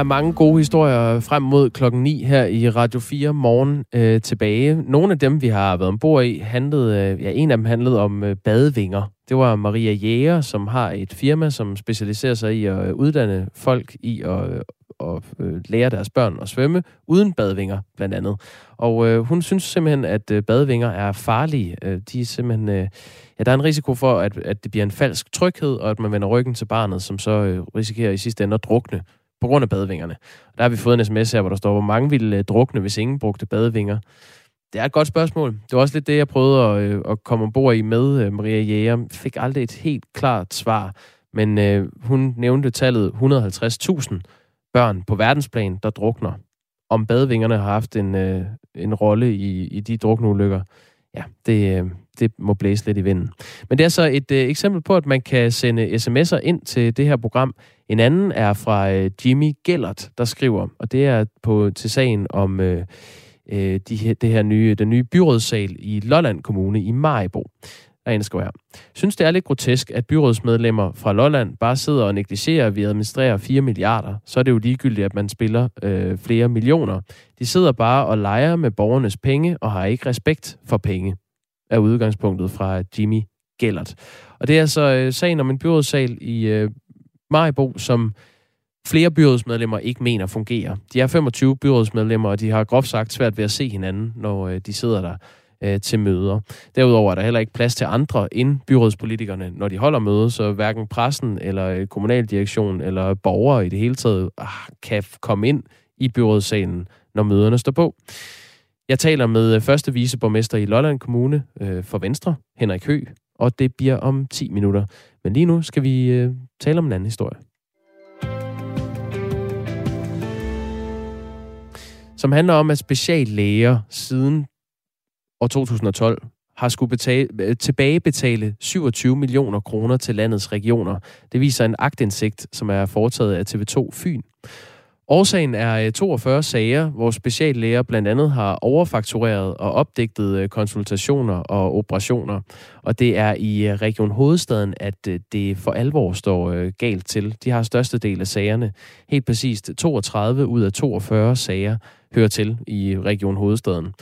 Der er mange gode historier frem mod klokken 9 her i Radio 4 morgen øh, tilbage. Nogle af dem, vi har været ombord i, handlede, øh, ja, en af dem handlede om øh, badevinger. Det var Maria Jæger, som har et firma, som specialiserer sig i at uddanne folk i at, øh, at øh, lære deres børn at svømme uden badevinger, blandt andet. Og øh, hun synes simpelthen, at øh, badevinger er farlige. Øh, de er simpelthen... Øh, ja, der er en risiko for, at, at det bliver en falsk tryghed, og at man vender ryggen til barnet, som så øh, risikerer i sidste ende at drukne på grund af badevingerne. Der har vi fået en sms her, hvor der står, hvor mange ville øh, drukne, hvis ingen brugte badevinger. Det er et godt spørgsmål. Det var også lidt det, jeg prøvede at, øh, at komme ombord i med øh, Maria Jæger. Fik aldrig et helt klart svar, men øh, hun nævnte tallet 150.000 børn på verdensplan, der drukner. Om badevingerne har haft en, øh, en rolle i, i de drukneulykker, ja, det, øh, det må blæse lidt i vinden. Men det er så et øh, eksempel på, at man kan sende sms'er ind til det her program. En anden er fra øh, Jimmy Gellert, der skriver, og det er på til sagen om øh, øh, de, det her nye, den nye byrådssal i Lolland Kommune i Majbo der en, skal være. Synes, det er lidt grotesk, at byrådsmedlemmer fra Lolland bare sidder og negligerer, at vi administrerer 4 milliarder. Så er det jo ligegyldigt, at man spiller øh, flere millioner. De sidder bare og leger med borgernes penge og har ikke respekt for penge, er udgangspunktet fra Jimmy Gellert. Og det er altså øh, sagen om en byrådssal i øh, Majbo, som flere byrådsmedlemmer ikke mener fungerer. De er 25 byrådsmedlemmer, og de har groft sagt svært ved at se hinanden, når øh, de sidder der øh, til møder. Derudover er der heller ikke plads til andre end byrådspolitikerne, når de holder møde, så hverken pressen eller øh, kommunaldirektion eller borgere i det hele taget øh, kan komme ind i byrådssalen, når møderne står på. Jeg taler med øh, første viceborgmester i Lolland Kommune øh, for Venstre, Henrik Hø, og det bliver om 10 minutter. Men lige nu skal vi øh, tale om en anden historie. Som handler om, at speciallæger siden og 2012 har skulle betale, øh, tilbagebetale 27 millioner kroner til landets regioner. Det viser en agtindsigt, som er foretaget af TV2 Fyn. Årsagen er øh, 42 sager, hvor speciallæger blandt andet har overfaktureret og opdigtet øh, konsultationer og operationer. Og det er i Region Hovedstaden, at det for alvor står galt til. De har største del af sagerne. Helt præcist 32 ud af 42 sager hører til i Region Hovedstaden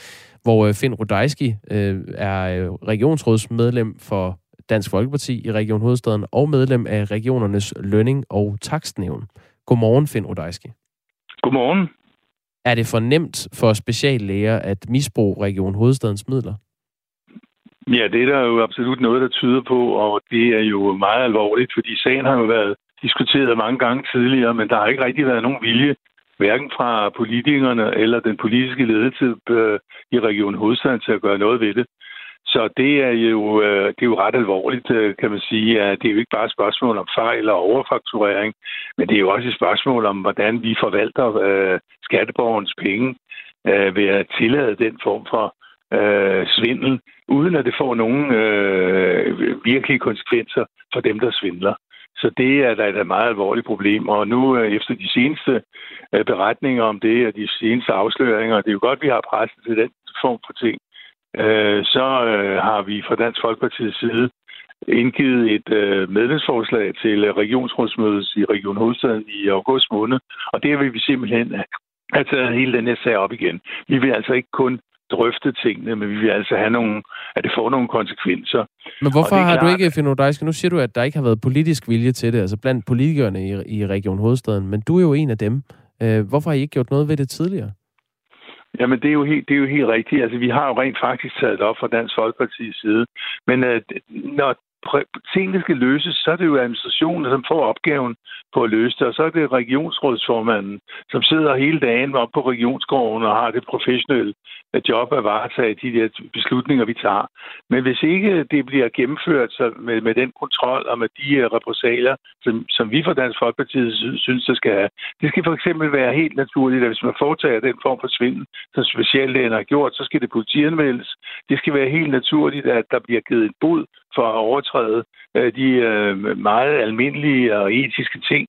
hvor øh, Finn Rudajski øh, er øh, regionsrådsmedlem for Dansk Folkeparti i Region Hovedstaden og medlem af regionernes lønning- og takstnævn. Godmorgen, Finn Rudajski. Godmorgen. Er det for nemt for speciallæger at misbruge Region Hovedstadens midler? Ja, det er der jo absolut noget, der tyder på, og det er jo meget alvorligt, fordi sagen har jo været diskuteret mange gange tidligere, men der har ikke rigtig været nogen vilje hverken fra politikerne eller den politiske ledelse øh, i Region Hovedstaden til at gøre noget ved det. Så det er jo, øh, det er jo ret alvorligt, øh, kan man sige. At det er jo ikke bare et spørgsmål om fejl og overfakturering, men det er jo også et spørgsmål om, hvordan vi forvalter skatteborgernes penge ved at tillade den form for øh, svindel, uden at det får nogen øh, virkelige konsekvenser for dem, der svindler. Så det er da et meget alvorligt problem. Og nu øh, efter de seneste øh, beretninger om det, og de seneste afsløringer, det er jo godt, at vi har presset til den form for ting, øh, så har vi fra Dansk Folkeparti's side indgivet et medlemsforslag til regionsrådsmødet i Region Hovedstaden i august måned, og det vil vi simpelthen have taget hele den her sag op igen. Vi vil altså ikke kun drøfte tingene, men vi vil altså have nogle, at det får nogle konsekvenser. Men hvorfor har klart, du ikke, Finn Odejske, nu siger du, at der ikke har været politisk vilje til det, altså blandt politikerne i, i Region Hovedstaden, men du er jo en af dem. Øh, hvorfor har I ikke gjort noget ved det tidligere? Jamen, det er, jo helt, det er jo helt rigtigt. Altså, vi har jo rent faktisk taget det op fra Dansk Folkeparti's side. Men øh, når tingene skal løses, så er det jo administrationen, som får opgaven på at løse det, og så er det regionsrådsformanden, som sidder hele dagen op på regionsgården og har det professionelle job at varetage de der beslutninger, vi tager. Men hvis ikke det bliver gennemført så med, med den kontrol og med de uh, som, som vi fra Dansk Folkeparti synes, der skal have, det skal for eksempel være helt naturligt, at hvis man foretager den form for svindel, som speciallægen har gjort, så skal det politianmeldes. Det skal være helt naturligt, at der bliver givet en bod for at overtræde øh, de øh, meget almindelige og etiske ting,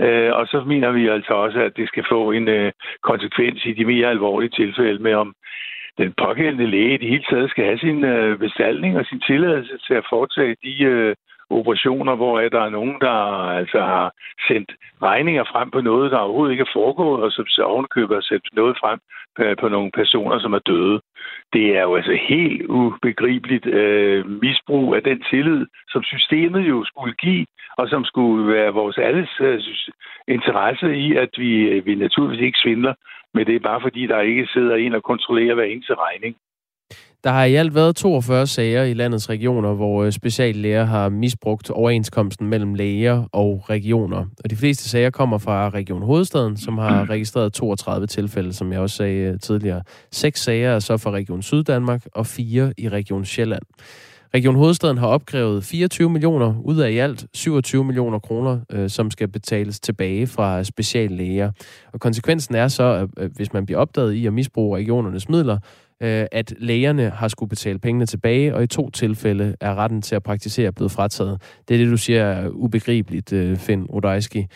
Øh, og så mener vi altså også, at det skal få en øh, konsekvens i de mere alvorlige tilfælde med, om den pågældende læge i det hele taget skal have sin øh, bestalning og sin tilladelse til at foretage de øh, operationer, hvor der er nogen, der altså har sendt regninger frem på noget, der overhovedet ikke er foregået, og som så ovenkøber har sendt noget frem Øh, på nogle personer, som er døde. Det er jo altså helt ubegribeligt øh, misbrug af den tillid, som systemet jo skulle give, og som skulle være vores alles øh, interesse i, at vi, øh, vi naturligvis ikke svindler med det, bare fordi der ikke sidder en og kontrollerer hver eneste regning. Der har i alt været 42 sager i landets regioner, hvor øh, speciallæger har misbrugt overenskomsten mellem læger og regioner. Og de fleste sager kommer fra Region Hovedstaden, som har registreret 32 tilfælde, som jeg også sagde øh, tidligere. Seks sager er så fra Region Syddanmark og fire i Region Sjælland. Region Hovedstaden har opkrævet 24 millioner ud af i alt 27 millioner kroner, øh, som skal betales tilbage fra speciallæger. Og konsekvensen er så, at hvis man bliver opdaget i at misbruge regionernes midler, øh, at lægerne har skulle betale pengene tilbage, og i to tilfælde er retten til at praktisere blevet frataget. Det er det, du siger er ubegribeligt, øh, Finn Rodajski.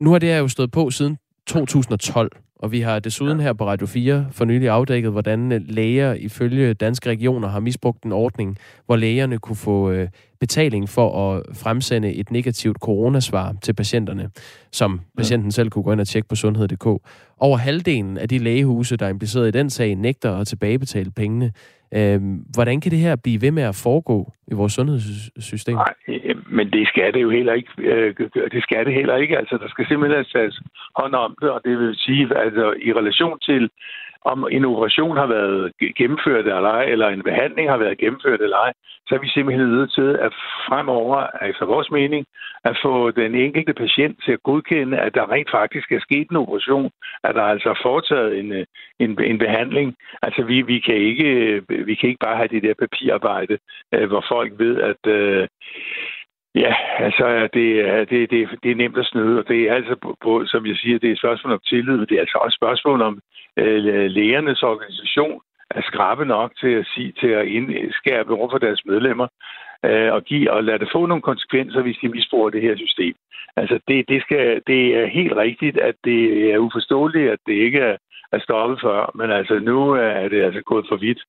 Nu har det her jo stået på siden 2012, og vi har desuden her på Radio 4 for nylig afdækket, hvordan øh, læger ifølge danske regioner har misbrugt en ordning, hvor lægerne kunne få øh, betaling for at fremsende et negativt coronasvar til patienterne, som patienten selv kunne gå ind og tjekke på sundhed.dk. Over halvdelen af de lægehuse, der er impliceret i den sag, nægter at tilbagebetale pengene. Øhm, hvordan kan det her blive ved med at foregå i vores sundhedssystem? Nej, men det skal det jo heller ikke. Øh, det skal det heller ikke. Altså, der skal simpelthen tages hånd om det, og det vil sige, altså i relation til om en operation har været gennemført eller ej, eller en behandling har været gennemført eller ej, så er vi simpelthen nødt til at fremover, altså vores mening, at få den enkelte patient til at godkende, at der rent faktisk er sket en operation, at der altså er foretaget en, en, en behandling. Altså vi, vi, kan ikke, vi kan ikke bare have det der papirarbejde, øh, hvor folk ved, at øh, Ja, altså det, det, det, det er nemt at snyde, og det er altså, på, som jeg siger, det er et spørgsmål om tillid, det er altså også et spørgsmål om øh, lægernes organisation er skrabe nok til at sige, til at indskærpe over for deres medlemmer, øh, og, give, og lade det få nogle konsekvenser, hvis de misbruger det her system. Altså, det, det, skal, det er helt rigtigt, at det er uforståeligt, at det ikke er, er stoppet før, men altså, nu er det altså gået for vidt.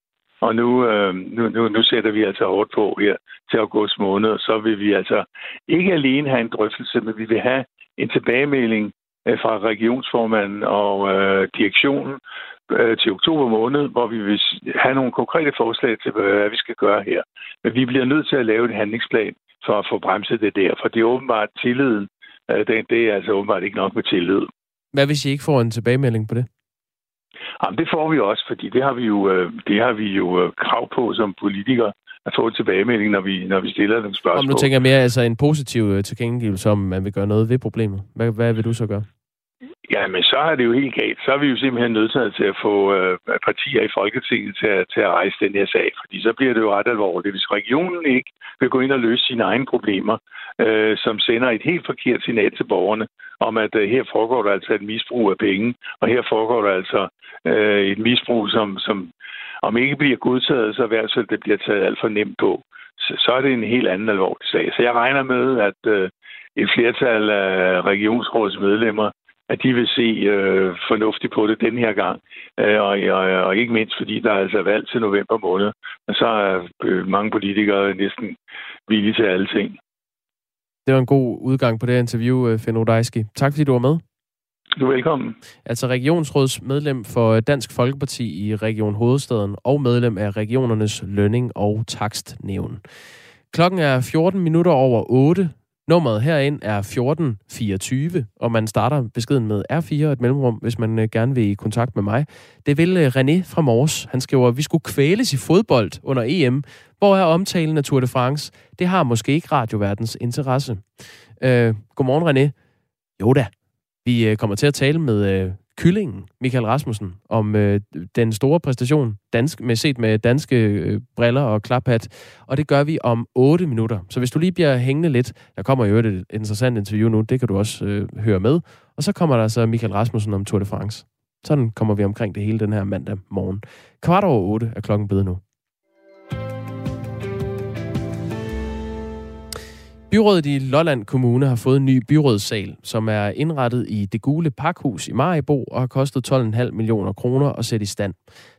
Og nu, øh, nu, nu, nu sætter vi altså hårdt på her til august måned, og så vil vi altså ikke alene have en drøftelse, men vi vil have en tilbagemelding øh, fra regionsformanden og øh, direktionen øh, til oktober måned, hvor vi vil have nogle konkrete forslag til, hvad vi skal gøre her. Men vi bliver nødt til at lave en handlingsplan for at få bremset det der, for det er åbenbart tilliden. Øh, det, det er altså åbenbart ikke nok med tillid. Hvad hvis I ikke får en tilbagemelding på det? Jamen, det får vi også, fordi det har vi jo, øh, det har vi jo øh, krav på som politikere at få tilbagemelding, når vi, når vi stiller dem spørgsmål. Om du tænker mere altså en positiv øh, tilkendegivelse om, man vil gøre noget ved problemet. Hvad, hvad vil du så gøre? Ja, men så er det jo helt galt. Så er vi jo simpelthen nødt til at få øh, partier i Folketinget til at, til at rejse den her sag, fordi så bliver det jo ret alvorligt. Hvis regionen ikke vil gå ind og løse sine egne problemer, øh, som sender et helt forkert signal til borgerne, om at øh, her foregår der altså et misbrug af penge, og her foregår der altså øh, et misbrug, som, som om ikke bliver godtaget, så i hvert fald det bliver taget alt for nemt på. Så, så er det en helt anden alvorlig sag. Så jeg regner med, at øh, et flertal af regionsrådets medlemmer at de vil se øh, fornuftigt på det den her gang. Øh, og, og, og ikke mindst, fordi der er altså valg til november måned. Og så er øh, mange politikere næsten villige til alle ting. Det var en god udgang på det interview, øh, Finn Odejski. Tak fordi du var med. Du er velkommen. Altså regionsrådsmedlem for Dansk Folkeparti i Region Hovedstaden og medlem af regionernes lønning- og takstnævn. Klokken er 14 minutter over 8. Nummeret herind er 1424, og man starter beskeden med R4 et mellemrum, hvis man øh, gerne vil i kontakt med mig. Det vil øh, René fra Mors. Han skriver, vi skulle kvæles i fodbold under EM. Hvor er omtalen af Tour de France? Det har måske ikke radioverdens interesse. Øh, godmorgen, René. Jo da. Vi øh, kommer til at tale med kyllingen, Michael Rasmussen, om øh, den store præstation, dansk, med set med danske øh, briller og klaphat. Og det gør vi om 8 minutter. Så hvis du lige bliver hængende lidt, der kommer jo et interessant interview nu, det kan du også øh, høre med. Og så kommer der så Michael Rasmussen om Tour de France. Sådan kommer vi omkring det hele den her mandag morgen. Kvart over 8 er klokken blevet nu. Byrådet i Lolland Kommune har fået en ny byrådssal, som er indrettet i det gule pakhus i Maribo og har kostet 12,5 millioner kroner at sætte i stand.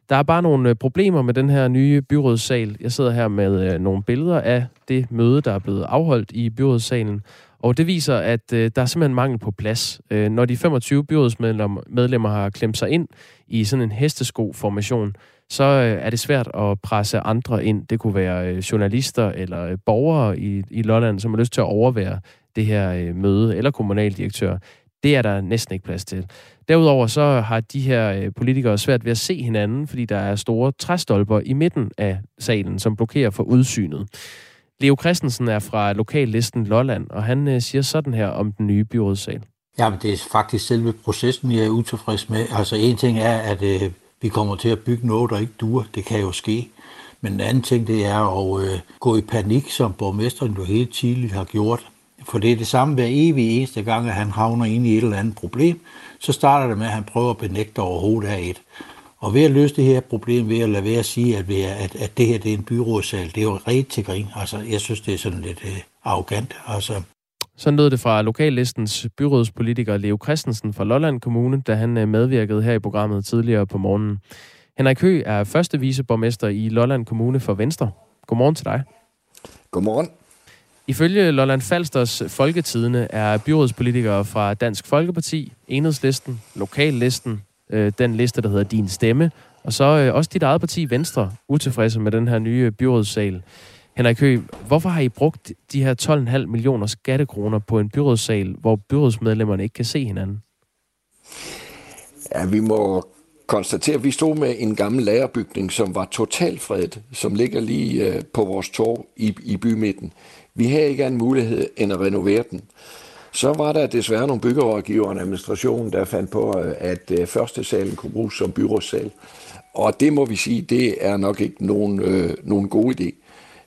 Der er bare nogle øh, problemer med den her nye byrådssal. Jeg sidder her med øh, nogle billeder af det møde, der er blevet afholdt i byrådssalen. Og det viser, at øh, der er simpelthen mangel på plads. Øh, når de 25 byrådsmedlemmer har klemt sig ind i sådan en hestesko-formation, så øh, er det svært at presse andre ind. Det kunne være øh, journalister eller øh, borgere i, i Lolland, som har lyst til at overvære det her møde, eller kommunaldirektør. Det er der næsten ikke plads til. Derudover så har de her politikere svært ved at se hinanden, fordi der er store træstolper i midten af salen, som blokerer for udsynet. Leo Christensen er fra lokallisten Lolland, og han siger sådan her om den nye byrådssal. Jamen, det er faktisk selve processen, jeg er utilfreds med. Altså, en ting er, at øh, vi kommer til at bygge noget, der ikke dur. Det kan jo ske. Men en anden ting, det er at øh, gå i panik, som borgmesteren jo helt tidligt har gjort. For det er det samme hver evig eneste gang, at han havner ind i et eller andet problem. Så starter det med, at han prøver at benægte overhovedet af et. Og ved at løse det her problem, ved at lade være at sige, at, at, at det her det er en byrådssal, det er jo ret til grin. Altså, jeg synes, det er sådan lidt øh, arrogant. Altså, så lød det fra lokallistens byrådspolitiker Leo Christensen fra Lolland Kommune, da han øh, medvirkede her i programmet tidligere på morgenen. Henrik Høgh er første viceborgmester i Lolland Kommune for Venstre. Godmorgen til dig. Godmorgen. Ifølge Lolland Falsters Folketidene er byrådspolitikere fra Dansk Folkeparti, Enhedslisten, Lokallisten, øh, den liste, der hedder Din Stemme, og så øh, også dit eget parti, Venstre, utilfredse med den her nye byrådssal. Henrik Høgh, hvorfor har I brugt de her 12,5 millioner skattekroner på en byrådssal, hvor byrådsmedlemmerne ikke kan se hinanden? Ja, vi må konstatere, at vi stod med en gammel lagerbygning, som var totalt fredet, som ligger lige øh, på vores torv i, i bymidten. Vi havde ikke en mulighed end at renovere den. Så var der desværre nogle byggerådgiver og administration, der fandt på, øh, at øh, første salen kunne bruges som byrådssal. Og det må vi sige, det er nok ikke nogen, øh, nogen god idé.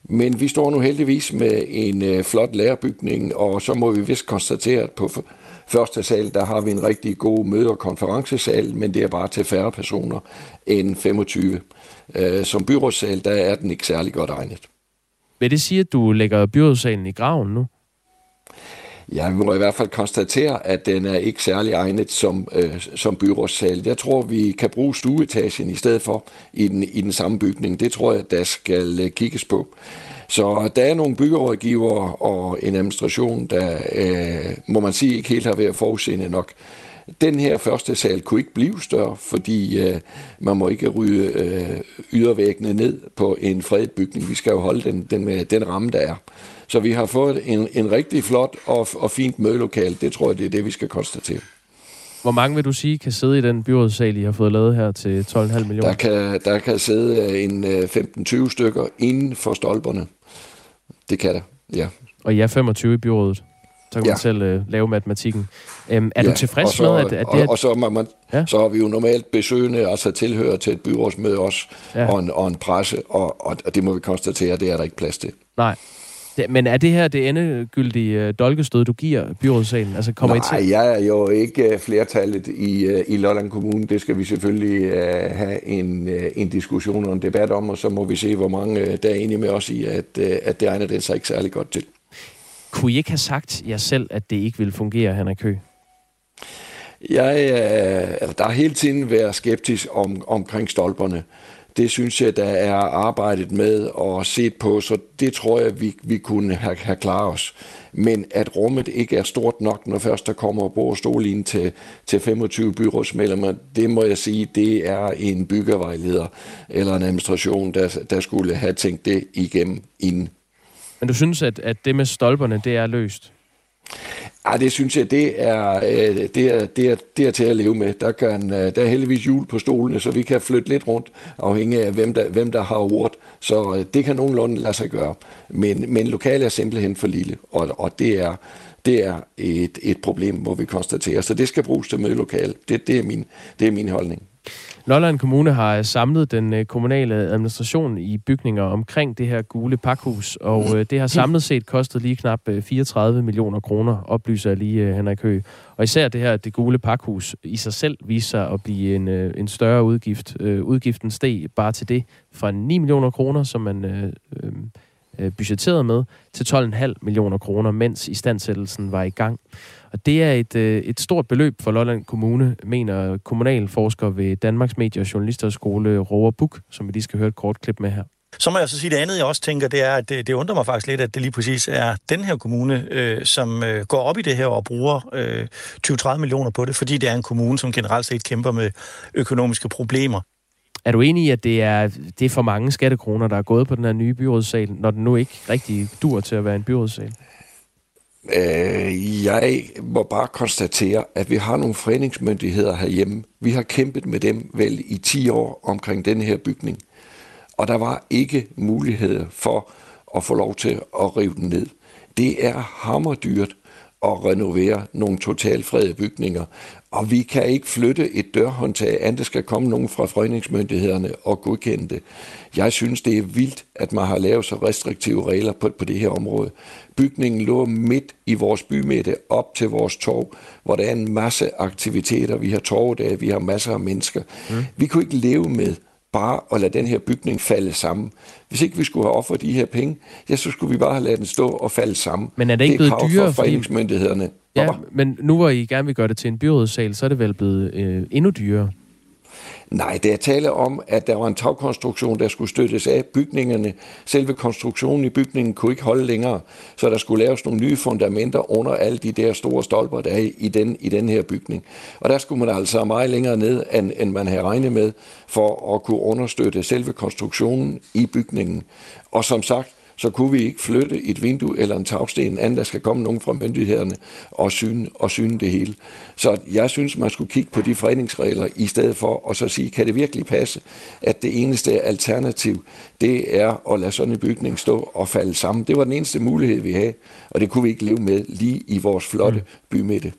Men vi står nu heldigvis med en øh, flot lærerbygning, og så må vi vist konstatere, at på første sal, der har vi en rigtig god møde- og konferencesal, men det er bare til færre personer end 25. Øh, som byrådssal, der er den ikke særlig godt egnet. Vil det sige, at du lægger byrådssalen i graven nu? Ja, må i hvert fald konstatere, at den er ikke særlig egnet som, øh, som byrådssal. Jeg tror, vi kan bruge stueetagen i stedet for i den, i den samme bygning. Det tror jeg, der skal øh, kigges på. Så der er nogle byggerådgiver og en administration, der øh, må man sige ikke helt har været forudseende nok. Den her første sal kunne ikke blive større, fordi øh, man må ikke ryge øh, ydervæggene ned på en fredet bygning. Vi skal jo holde den, den med den ramme, der er. Så vi har fået en, en rigtig flot og, og fint mødelokal. Det tror jeg, det er det, vi skal konstatere. Hvor mange vil du sige kan sidde i den byrådssal, I har fået lavet her til 12,5 millioner? Der kan, der kan sidde en 15-20 øh, stykker inden for stolperne. Det kan der, ja. Og I er 25 i byrådet? Så kan ja. man selv uh, lave matematikken. Um, er ja. du tilfreds så, med, at, at det og, og så, man, man, ja? så har vi jo normalt besøgende, altså tilhører til et byrådsmøde også, ja. og, en, og en presse, og, og det må vi konstatere, det er der ikke plads til. Nej. Det, men er det her det endegyldige uh, dolkestød, du giver byrådssalen? Altså, kommer Nej, I til? jeg er jo ikke uh, flertallet i, uh, i Lolland Kommune. Det skal vi selvfølgelig uh, have en, en diskussion og en debat om, og så må vi se, hvor mange der er enige med os i, at, at det egner den sig ikke særlig godt til. Kunne I ikke have sagt jer selv, at det ikke ville fungere, Henrik Kø? Jeg, uh, der har hele tiden været skeptisk om, omkring stolperne det synes jeg, der er arbejdet med og set på, så det tror jeg, vi, vi kunne have, have klaret os. Men at rummet ikke er stort nok, når først der kommer bord stolin til, til 25 byrådsmedlemmer, det må jeg sige, det er en byggervejleder eller en administration, der, der skulle have tænkt det igennem inden. Men du synes, at, at det med stolperne, det er løst? Ja, det synes jeg, det er, øh, det er, det er, det er til at leve med. Der, kan, øh, der er heldigvis jul på stolene, så vi kan flytte lidt rundt, afhængig af, hvem der, hvem der har ordet. Så øh, det kan nogenlunde lade sig gøre. Men, men lokalet er simpelthen for lille, og, og det er, det er et, et problem, hvor vi konstaterer. Så det skal bruges til mødelokale. Det, det, er min, det er min holdning. Lolland Kommune har samlet den øh, kommunale administration i bygninger omkring det her gule pakhus, og øh, det har samlet set kostet lige knap øh, 34 millioner kroner, oplyser lige Henrik Høgh. Og især det her, det gule pakhus, i sig selv viser sig at blive en, en større udgift. Udgiften steg bare til det fra 9 millioner kroner, som man øh, budgetteret med, til 12,5 millioner kroner, mens istandsættelsen var i gang. Og det er et, øh, et stort beløb for Lolland Kommune, mener kommunalforsker ved Danmarks Medie- og Journalisterskole, Rover Buk, som vi lige skal høre et kort klip med her. Så må jeg så sige, det andet, jeg også tænker, det er, at det, det undrer mig faktisk lidt, at det lige præcis er den her kommune, øh, som øh, går op i det her og bruger øh, 20-30 millioner på det, fordi det er en kommune, som generelt set kæmper med økonomiske problemer. Er du enig i, at det er, det er for mange skattekroner, der er gået på den her nye byrådssal, når den nu ikke rigtig dur til at være en byrådssal? Øh, jeg må bare konstatere, at vi har nogle foreningsmyndigheder herhjemme. Vi har kæmpet med dem vel i 10 år omkring den her bygning. Og der var ikke mulighed for at få lov til at rive den ned. Det er hammerdyrt at renovere nogle totalfredede bygninger. Og vi kan ikke flytte et dørhåndtag, andet skal komme nogen fra fredningsmyndighederne og godkende det. Jeg synes, det er vildt, at man har lavet så restriktive regler på, på det her område. Bygningen lå midt i vores bymidte op til vores torv, hvor der er en masse aktiviteter. Vi har torvedage, vi har masser af mennesker. Mm. Vi kunne ikke leve med bare at lade den her bygning falde sammen. Hvis ikke vi skulle have offret de her penge, ja, så skulle vi bare have ladet den stå og falde sammen. Men er det ikke det er blevet dyrere? for foreningsmyndighederne. Ja, men nu hvor I gerne vil gøre det til en byrådssal, så er det vel blevet øh, endnu dyrere? Nej, det er tale om, at der var en tagkonstruktion, der skulle støttes af bygningerne. Selve konstruktionen i bygningen kunne ikke holde længere, så der skulle laves nogle nye fundamenter under alle de der store stolper, der er i den, i den her bygning. Og der skulle man altså meget længere ned, end, end man havde regnet med, for at kunne understøtte selve konstruktionen i bygningen. Og som sagt, så kunne vi ikke flytte et vindue eller en tagsten, anden der skal komme nogen fra myndighederne og syne, og syne det hele. Så jeg synes, man skulle kigge på de fredningsregler i stedet for, og så sige, kan det virkelig passe, at det eneste alternativ, det er at lade sådan en bygning stå og falde sammen. Det var den eneste mulighed, vi havde, og det kunne vi ikke leve med lige i vores flotte mm. bymidte.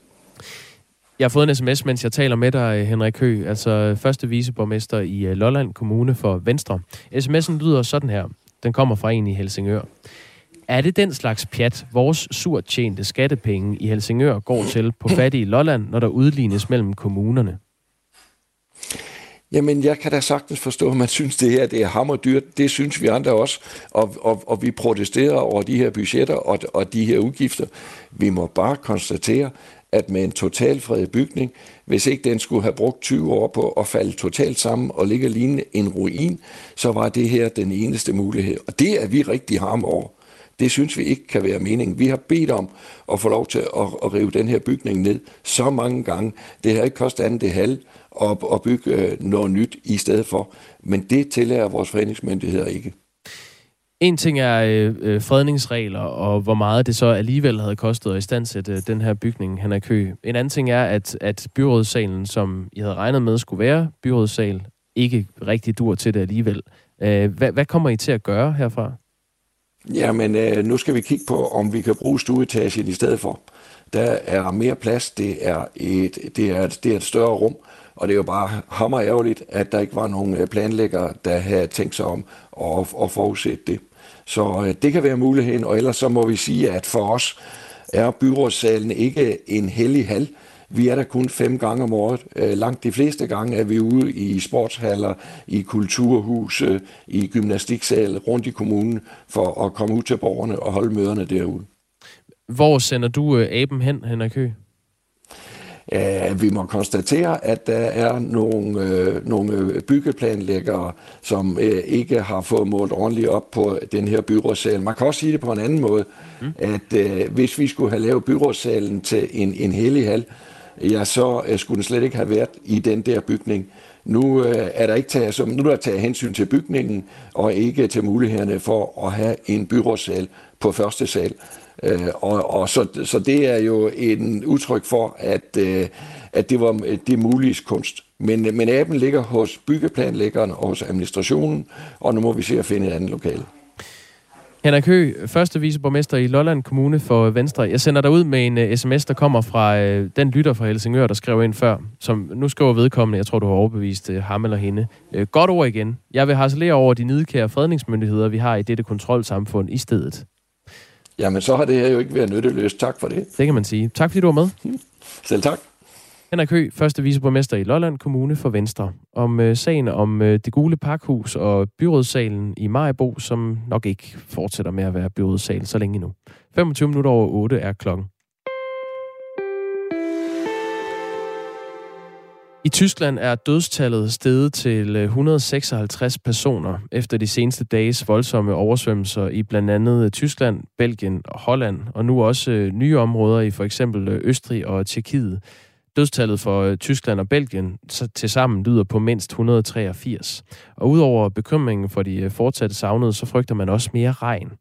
Jeg har fået en sms, mens jeg taler med dig, Henrik Hø, altså første viceborgmester i øh, Lolland Kommune for Venstre. SMS'en lyder sådan her. Den kommer fra en i Helsingør. Er det den slags pjat, vores surt tjente skattepenge i Helsingør går til på fattige Lolland, når der udlignes mellem kommunerne? Jamen, jeg kan da sagtens forstå, at man synes, det her det er hammerdyrt. Det synes vi andre også, og, og, og vi protesterer over de her budgetter og, og de her udgifter. Vi må bare konstatere, at med en totalfredet bygning, hvis ikke den skulle have brugt 20 år på at falde totalt sammen og ligge lignende en ruin, så var det her den eneste mulighed. Og det er vi rigtig harm over. Det synes vi ikke kan være meningen. Vi har bedt om at få lov til at, at rive den her bygning ned så mange gange. Det har ikke kostet andet det halv at, at bygge øh, noget nyt i stedet for. Men det tillader vores foreningsmyndigheder ikke. En ting er øh, øh, fredningsregler, og hvor meget det så alligevel havde kostet at istandsætte øh, den her bygning, han er kø. En anden ting er, at, at byrådssalen, som I havde regnet med skulle være byrådssal, ikke rigtig dur til det alligevel. Øh, hvad, hvad kommer I til at gøre herfra? Jamen, øh, nu skal vi kigge på, om vi kan bruge stueetagen i stedet for. Der er mere plads, det er et, det er, et, det er et større rum, og det er jo bare hammer ærgerligt, at der ikke var nogen planlægger, planlæggere, der havde tænkt sig om at, at forudsætte det. Så øh, det kan være muligheden, og ellers så må vi sige, at for os er byrådssalen ikke en hellig hal. Vi er der kun fem gange om året. Øh, langt de fleste gange er vi ude i sportshaller, i kulturhuse, i gymnastiksal rundt i kommunen for at komme ud til borgerne og holde møderne derude. Hvor sender du øh, aben hen, Henrik Høgh? Uh, vi må konstatere, at der er nogle, uh, nogle byggeplanlæggere, som uh, ikke har fået målt ordentligt op på den her byrådssal. Man kan også sige det på en anden måde, mm. at uh, hvis vi skulle have lavet byrådssalen til en, en hellig hal, ja, så uh, skulle den slet ikke have været i den der bygning. Nu uh, er der ikke taget, som, nu er der taget hensyn til bygningen, og ikke til mulighederne for at have en byrådssal på første sal. Øh, og, og så, så det er jo en udtryk for, at, øh, at det var det mulige kunst. Men, men aben ligger hos byggeplanlæggeren og hos administrationen, og nu må vi se at finde et andet lokale. Henrik Høgh, første viceborgmester i Lolland Kommune for Venstre. Jeg sender dig ud med en øh, uh, sms, der kommer fra uh, den lytter fra Helsingør, der skrev ind før, som nu skriver vedkommende, jeg tror, du har overbevist uh, ham eller hende. Uh, godt ord igen. Jeg vil harcelere over de nidkære fredningsmyndigheder, vi har i dette kontrolsamfund i stedet. Jamen, så har det her jo ikke været nytteløst. Tak for det. Det kan man sige. Tak fordi du var med. Selv tak. Henrik Høgh, første viceborgmester i Lolland Kommune for Venstre, om øh, sagen om øh, det gule pakhus og byrådssalen i Majbo, som nok ikke fortsætter med at være byrådssal så længe nu. 25 minutter over 8 er klokken. I Tyskland er dødstallet steget til øh, 156 personer efter de seneste dages voldsomme oversvømmelser i blandt andet øh, Tyskland, Belgien og Holland, og nu også øh, nye områder i for eksempel Østrig og Tjekkiet. Dødstallet for Tyskland og Belgien så til sammen lyder på mindst 183. Og udover bekymringen for de fortsatte savnede, så frygter man også mere regn.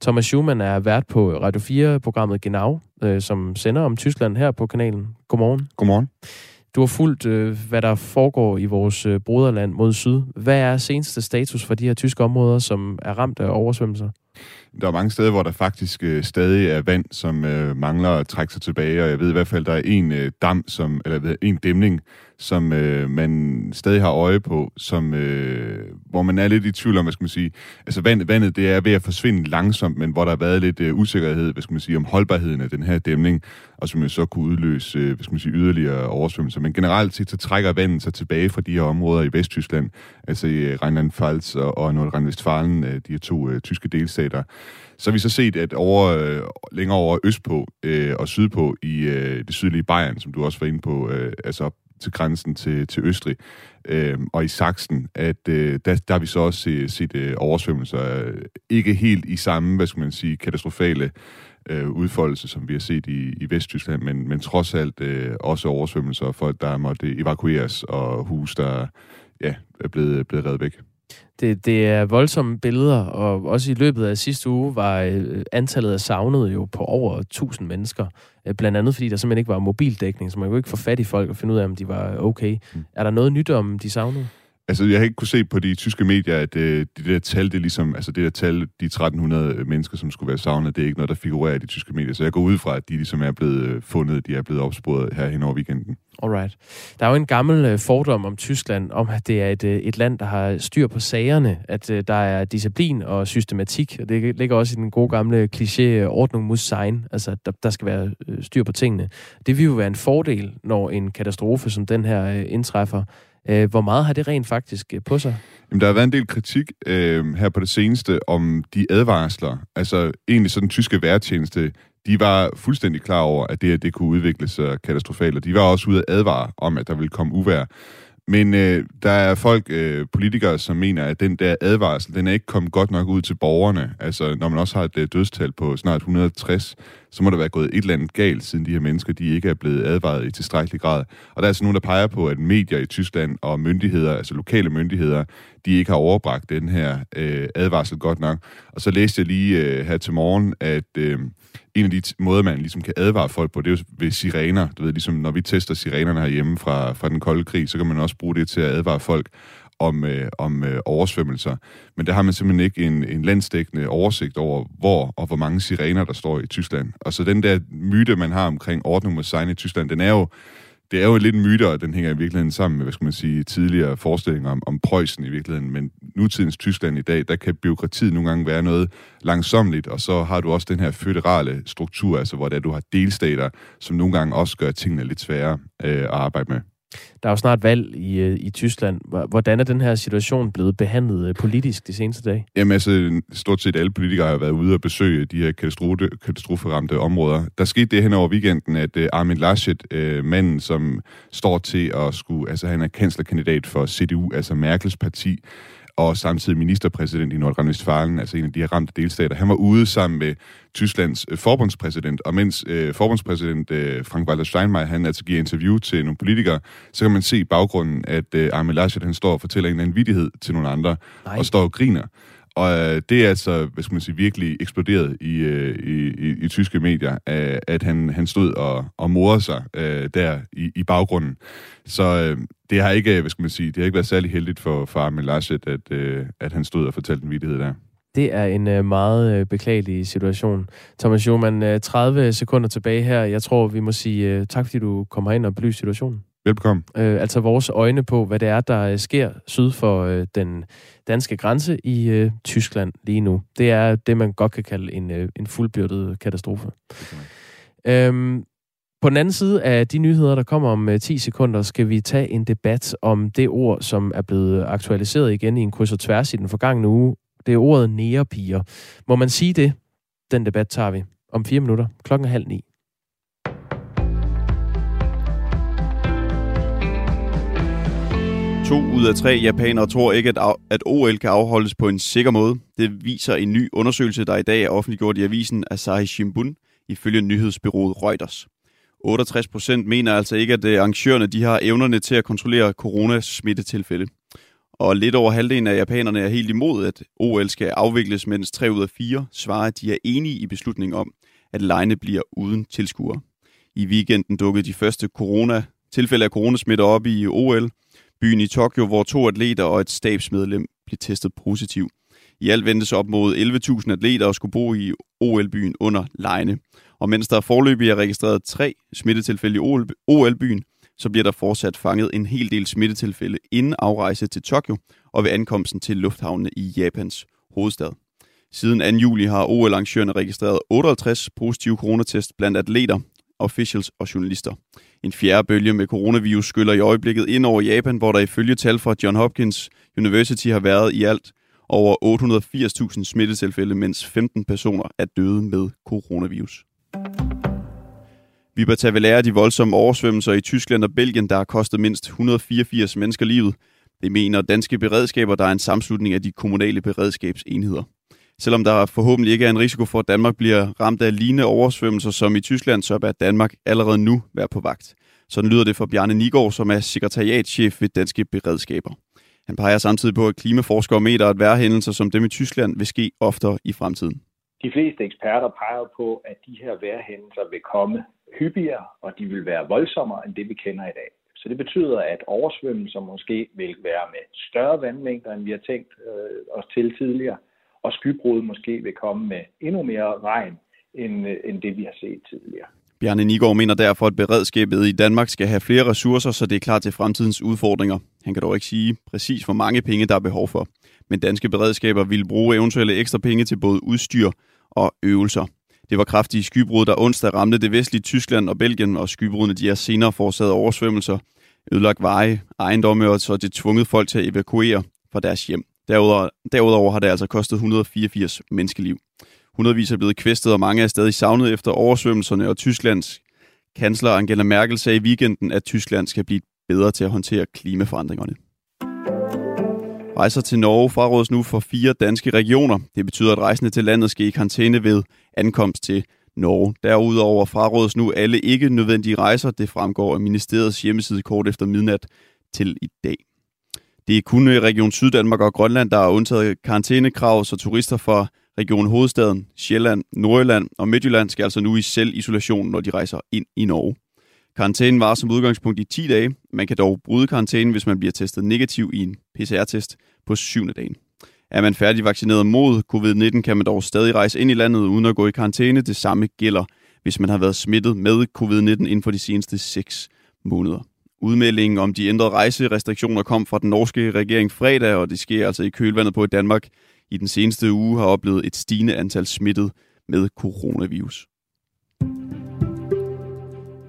Thomas Schumann er vært på Radio 4-programmet Genau, som sender om Tyskland her på kanalen. Godmorgen. Godmorgen. Du har fulgt, øh, hvad der foregår i vores øh, broderland mod syd. Hvad er seneste status for de her tyske områder, som er ramt af oversvømmelser? Der er mange steder, hvor der faktisk øh, stadig er vand, som øh, mangler at trække sig tilbage, og jeg ved i hvert fald, der er en øh, dam, som, eller en dæmning, som øh, man stadig har øje på, som, øh, hvor man er lidt i tvivl om, hvad skal man sige, altså vand, vandet det er ved at forsvinde langsomt, men hvor der har været lidt øh, usikkerhed, hvad skal man sige, om holdbarheden af den her dæmning, og som jo så kunne udløse, øh, hvad skal man sige, yderligere oversvømmelser. Men generelt set, så trækker vandet sig tilbage fra de her områder i Vesttyskland, altså i øh, Rheinland-Pfalz og, og Nordrhein-Westfalen, øh, de her to øh, tyske delstater. Så har vi så set, at over, øh, længere over østpå øh, og sydpå i øh, det sydlige Bayern, som du også var inde på, øh, altså til grænsen til, til Østrig øh, og i Sachsen, at øh, der, der har vi så også set, set øh, oversvømmelser. Øh, ikke helt i samme, hvad skal man sige, katastrofale øh, udfoldelse, som vi har set i, i Vesttyskland, men, men trods alt øh, også oversvømmelser og folk, der måtte evakueres, og hus, der ja, er blevet, blevet reddet væk. Det, det er voldsomme billeder, og også i løbet af sidste uge var øh, antallet af savnede jo på over 1000 mennesker. Øh, blandt andet fordi der simpelthen ikke var mobildækning, så man kunne ikke få fat i folk og finde ud af, om de var okay. Mm. Er der noget nyt om de savnede? Altså, jeg har ikke kunne se på de tyske medier, at øh, det der tal, det er ligesom, altså det der tal, de 1300 mennesker, som skulle være savnet, det er ikke noget, der figurerer i de tyske medier. Så jeg går ud fra, at de ligesom er blevet øh, fundet, de er blevet opsporet her hen over weekenden. Alright. Der er jo en gammel øh, fordom om Tyskland, om at det er et, øh, et land, der har styr på sagerne, at øh, der er disciplin og systematik, og det ligger også i den gode gamle kliché øh, ordning muss sein, altså der, der skal være øh, styr på tingene. Det vil jo være en fordel, når en katastrofe som den her øh, indtræffer, Øh, hvor meget har det rent faktisk øh, på sig? Jamen, der har været en del kritik øh, her på det seneste om de advarsler. Altså egentlig så den tyske værtjeneste, de var fuldstændig klar over, at det her det kunne udvikle sig katastrofalt, og de var også ude at advare om, at der ville komme uvær. Men øh, der er folk, øh, politikere, som mener, at den der advarsel, den er ikke kommet godt nok ud til borgerne. Altså, når man også har et øh, dødstal på snart 160, så må der være gået et eller andet galt, siden de her mennesker, de ikke er blevet advaret i tilstrækkelig grad. Og der er altså nogen, der peger på, at medier i Tyskland og myndigheder, altså lokale myndigheder, de ikke har overbragt den her øh, advarsel godt nok. Og så læste jeg lige øh, her til morgen, at... Øh, en af de måder, man ligesom kan advare folk på, det er jo ved sirener. Du ved, ligesom når vi tester sirenerne herhjemme fra, fra den kolde krig, så kan man også bruge det til at advare folk om, øh, om øh, oversvømmelser. Men der har man simpelthen ikke en, en landsdækkende oversigt over, hvor og hvor mange sirener, der står i Tyskland. Og så den der myte, man har omkring ordning mod sign i Tyskland, den er jo det er jo lidt en myte, og den hænger i virkeligheden sammen med, hvad skal man sige, tidligere forestillinger om, om Preussen i virkeligheden. Men nutidens Tyskland i dag, der kan byråkratiet nogle gange være noget langsomligt, og så har du også den her føderale struktur, altså hvor det er, du har delstater, som nogle gange også gør tingene lidt sværere øh, at arbejde med. Der er jo snart valg i, øh, i Tyskland. Hvordan er den her situation blevet behandlet øh, politisk de seneste dage? Jamen altså, stort set alle politikere har været ude og besøge de her katastrofe, katastroferamte områder. Der skete det hen over weekenden, at øh, Armin Laschet, manden, som står til at skulle, altså han er kanslerkandidat for CDU, altså Merkels parti, og samtidig ministerpræsident i Nordrhein-Westfalen, altså en af de her ramte delstater. Han var ude sammen med Tysklands øh, forbundspræsident, og mens øh, forbundspræsident øh, Frank-Walter Steinmeier, han altså giver interview til nogle politikere, så kan man se i baggrunden, at øh, Armin Laschet, han står og fortæller en eller anden vidighed til nogle andre, Nej. og står og griner. Og øh, det er altså, hvad skal man sige, virkelig eksploderet i, øh, i, i, i tyske medier, øh, at han, han stod og, og morede sig øh, der i, i baggrunden. Så øh, det har ikke, hvad skal man sige, det har ikke været særlig heldigt for, for Armin Laschet, at, øh, at han stod og fortalte en vidighed der. Det er en øh, meget øh, beklagelig situation. Thomas Schumann, øh, 30 sekunder tilbage her. Jeg tror, vi må sige øh, tak, fordi du kommer ind og belyser situationen. Velbekomme. Øh, altså vores øjne på, hvad det er, der øh, sker syd for øh, den danske grænse i øh, Tyskland lige nu. Det er det, man godt kan kalde en, øh, en fuldbyrdet katastrofe. Okay. Øhm, På den anden side af de nyheder, der kommer om øh, 10 sekunder, skal vi tage en debat om det ord, som er blevet aktualiseret igen i en kryds og tværs i den forgangne uge. Det er ordet nærepiger. Må man sige det? Den debat tager vi om fire minutter klokken halv ni. To ud af tre japanere tror ikke, at, at OL kan afholdes på en sikker måde. Det viser en ny undersøgelse, der i dag er offentliggjort i avisen Asahi Shimbun, ifølge nyhedsbyrået Reuters. 68 procent mener altså ikke, at øh, arrangørerne de har evnerne til at kontrollere coronasmittetilfælde. Og lidt over halvdelen af japanerne er helt imod, at OL skal afvikles, mens 3 ud af 4 svarer, at de er enige i beslutningen om, at lejene bliver uden tilskuere. I weekenden dukkede de første corona, tilfælde af coronasmitte op i OL, byen i Tokyo, hvor to atleter og et stabsmedlem blev testet positiv. I alt ventes op mod 11.000 atleter og skulle bo i OL-byen under lejene. Og mens der forløbig er registreret tre smittetilfælde i OL-byen, så bliver der fortsat fanget en hel del smittetilfælde inden afrejse til Tokyo og ved ankomsten til lufthavnene i Japans hovedstad. Siden 2. juli har OL-arrangørerne registreret 58 positive coronatest blandt atleter, officials og journalister. En fjerde bølge med coronavirus skyller i øjeblikket ind over Japan, hvor der ifølge tal fra John Hopkins University har været i alt over 880.000 smittetilfælde, mens 15 personer er døde med coronavirus. Vi bør tage ved lære af de voldsomme oversvømmelser i Tyskland og Belgien, der har kostet mindst 184 mennesker livet. Det mener danske beredskaber, der er en sammenslutning af de kommunale beredskabsenheder. Selvom der forhåbentlig ikke er en risiko for, at Danmark bliver ramt af lignende oversvømmelser som i Tyskland, så bør Danmark allerede nu være på vagt. Sådan lyder det for Bjarne Nigård, som er sekretariatchef ved Danske Beredskaber. Han peger samtidig på, at klimaforskere mener, at værhændelser som dem i Tyskland vil ske oftere i fremtiden. De fleste eksperter peger på, at de her vejrhændelser vil komme hyppigere, og de vil være voldsommere end det, vi kender i dag. Så det betyder, at oversvømmelser måske vil være med større vandmængder, end vi har tænkt øh, os til tidligere, og skybrud måske vil komme med endnu mere regn, end, øh, end det vi har set tidligere. Bjarne Nigård mener derfor, at beredskabet i Danmark skal have flere ressourcer, så det er klar til fremtidens udfordringer. Han kan dog ikke sige præcis, hvor mange penge der er behov for. Men danske beredskaber vil bruge eventuelle ekstra penge til både udstyr og øvelser. Det var kraftige skybrud, der onsdag ramte det vestlige Tyskland og Belgien, og skybrudene de er senere forårsaget oversvømmelser, ødelagt veje, ejendomme og så det tvunget folk til at evakuere fra deres hjem. Derudover, derudover har det altså kostet 184 menneskeliv. Hundredvis er blevet kvæstet, og mange er stadig savnet efter oversvømmelserne, og Tysklands kansler Angela Merkel sagde i weekenden, at Tyskland skal blive bedre til at håndtere klimaforandringerne. Rejser til Norge frarådes nu for fire danske regioner. Det betyder, at rejsende til landet skal i karantæne ved ankomst til Norge. Derudover frarådes nu alle ikke nødvendige rejser. Det fremgår af ministeriets hjemmeside kort efter midnat til i dag. Det er kun øh, Region Syddanmark og Grønland, der har undtaget karantænekrav, så turister fra Region Hovedstaden, Sjælland, Nordjylland og Midtjylland skal altså nu i selvisolation, når de rejser ind i Norge. Karantænen var som udgangspunkt i 10 dage. Man kan dog bryde karantænen, hvis man bliver testet negativ i en PCR-test på 7. dagen. Er man færdig vaccineret mod covid-19, kan man dog stadig rejse ind i landet uden at gå i karantæne. Det samme gælder, hvis man har været smittet med covid-19 inden for de seneste 6 måneder. Udmeldingen om de ændrede rejserestriktioner kom fra den norske regering fredag, og det sker altså i kølvandet på, at Danmark i den seneste uge har oplevet et stigende antal smittet med coronavirus.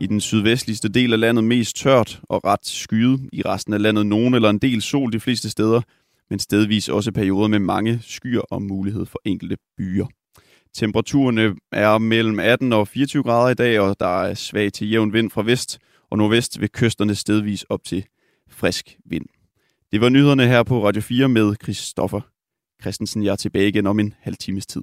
I den sydvestligste del af landet mest tørt og ret skyet. I resten af landet nogen eller en del sol de fleste steder, men stedvis også perioder med mange skyer og mulighed for enkelte byer. Temperaturerne er mellem 18 og 24 grader i dag, og der er svag til jævn vind fra vest og nordvest ved kysterne stedvis op til frisk vind. Det var nyhederne her på Radio 4 med Christoffer Christensen. Jeg er tilbage igen om en halv times tid.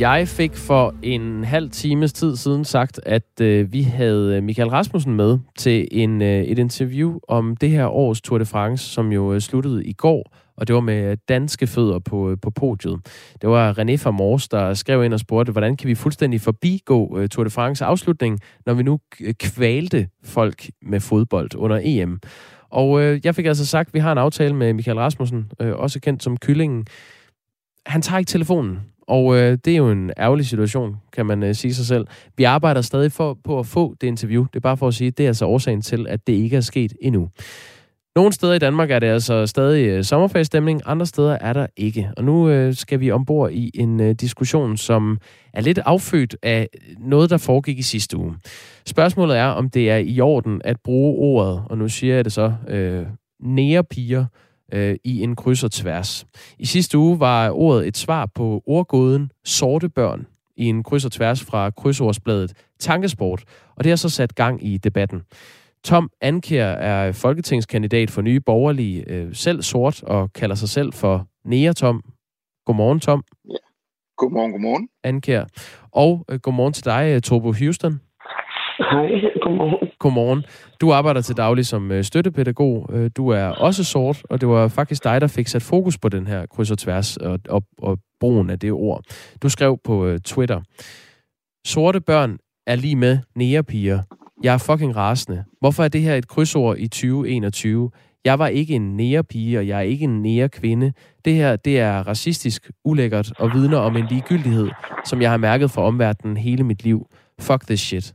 Jeg fik for en halv times tid siden sagt, at øh, vi havde øh, Michael Rasmussen med til en, øh, et interview om det her års Tour de France, som jo øh, sluttede i går, og det var med danske fødder på, øh, på podiet. Det var René Famors, der skrev ind og spurgte, hvordan kan vi fuldstændig forbigå øh, Tour de France afslutning, når vi nu kvalte folk med fodbold under EM. Og øh, jeg fik altså sagt, at vi har en aftale med Michael Rasmussen, øh, også kendt som Kyllingen. Han tager ikke telefonen, og øh, det er jo en ærgerlig situation, kan man øh, sige sig selv. Vi arbejder stadig for, på at få det interview. Det er bare for at sige, at det er altså årsagen til, at det ikke er sket endnu. Nogle steder i Danmark er det altså stadig øh, sommerferiestemning, andre steder er der ikke. Og nu øh, skal vi ombord i en øh, diskussion, som er lidt affødt af noget, der foregik i sidste uge. Spørgsmålet er, om det er i orden at bruge ordet, og nu siger jeg det så, øh, nærepiger øh, i en kryds og tværs. I sidste uge var ordet et svar på ordgåden sorte børn i en kryds og tværs fra krydsordsbladet Tankesport, og det har så sat gang i debatten. Tom Anker er folketingskandidat for Nye Borgerlige, øh, selv sort og kalder sig selv for Nea Tom. Godmorgen, Tom. Ja. Godmorgen, godmorgen. Anker. Og øh, godmorgen til dig, øh, Torbo Houston. Hej, godmorgen. Godmorgen. Du arbejder til daglig som øh, støttepædagog. Øh, du er også sort, og det var faktisk dig, der fik sat fokus på den her kryds og tværs og, og, og brugen af det ord. Du skrev på øh, Twitter, sorte børn er lige med nærepiger. Jeg er fucking rasende. Hvorfor er det her et krydsord i 2021? Jeg var ikke en nærepige, og jeg er ikke en nærekvinde. Det her, det er racistisk, ulækkert og vidner om en ligegyldighed, som jeg har mærket for omverdenen hele mit liv. Fuck this shit.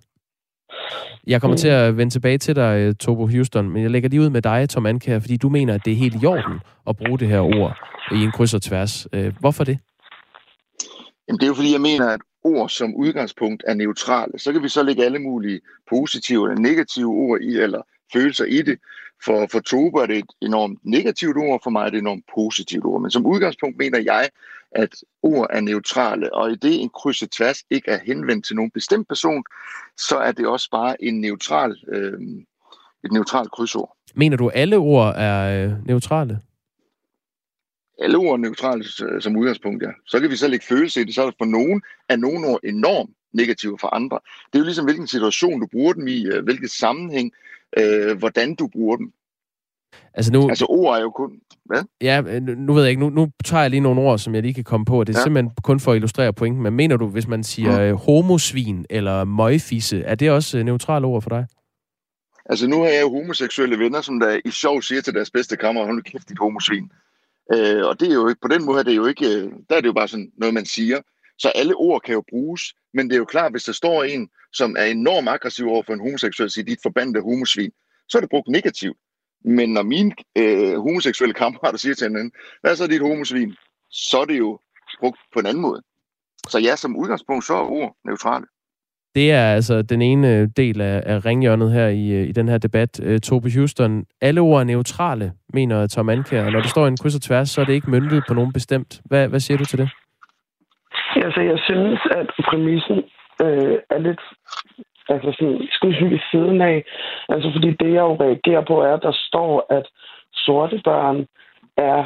Jeg kommer til at vende tilbage til dig, øh, Tobo Houston, men jeg lægger lige ud med dig, Tom Anker, fordi du mener, at det er helt i orden at bruge det her ord i en kryds og tværs. Øh, hvorfor det? Jamen, det er jo fordi, jeg mener, at ord som udgangspunkt er neutrale. Så kan vi så lægge alle mulige positive eller negative ord i, eller følelser i det. For, for Tobe er det et enormt negativt ord, for mig er det et enormt positivt ord. Men som udgangspunkt mener jeg, at ord er neutrale, og i det en kryds og tværs ikke er henvendt til nogen bestemt person, så er det også bare en neutral, øh, et neutralt krydsord. Mener du, at alle ord er øh, neutrale? alle ord neutrale som udgangspunkt, ja. Så kan vi så lægge følelse i det, så er for nogen er nogle ord enormt negative for andre. Det er jo ligesom, hvilken situation du bruger dem i, øh, hvilket sammenhæng, øh, hvordan du bruger dem. Altså, nu, altså ord er jo kun... Hvad? Ja, øh, nu ved jeg ikke. Nu, nu tager jeg lige nogle ord, som jeg lige kan komme på. Det er ja. simpelthen kun for at illustrere pointen. Men mener du, hvis man siger mm. homosvin eller møgfisse, er det også neutrale ord for dig? Altså nu har jeg jo homoseksuelle venner, som der i sjov siger til deres bedste kammer, hold kæft dit homosvin. Øh, og det er jo på den måde er det jo ikke, der er det jo bare sådan noget, man siger. Så alle ord kan jo bruges, men det er jo klart, hvis der står en, som er enormt aggressiv over for en homoseksuel, siger, dit forbandede homosvin, så er det brugt negativt. Men når mine øh, homoseksuelle kammerater siger til hinanden, hvad er så dit homosvin, så er det jo brugt på en anden måde. Så ja, som udgangspunkt, så er ord neutrale. Det er altså den ene del af, af ringhjørnet her i, øh, i den her debat. Uh, Tobe Houston, alle ord er neutrale, mener Tom Anker. Når det står en kryds og tværs, så er det ikke myndet på nogen bestemt. Hvad, hvad siger du til det? Altså, jeg synes, at præmissen øh, er lidt altså sådan, skal vi siden af. Altså, fordi det, jeg jo reagerer på, er, at der står, at sorte børn er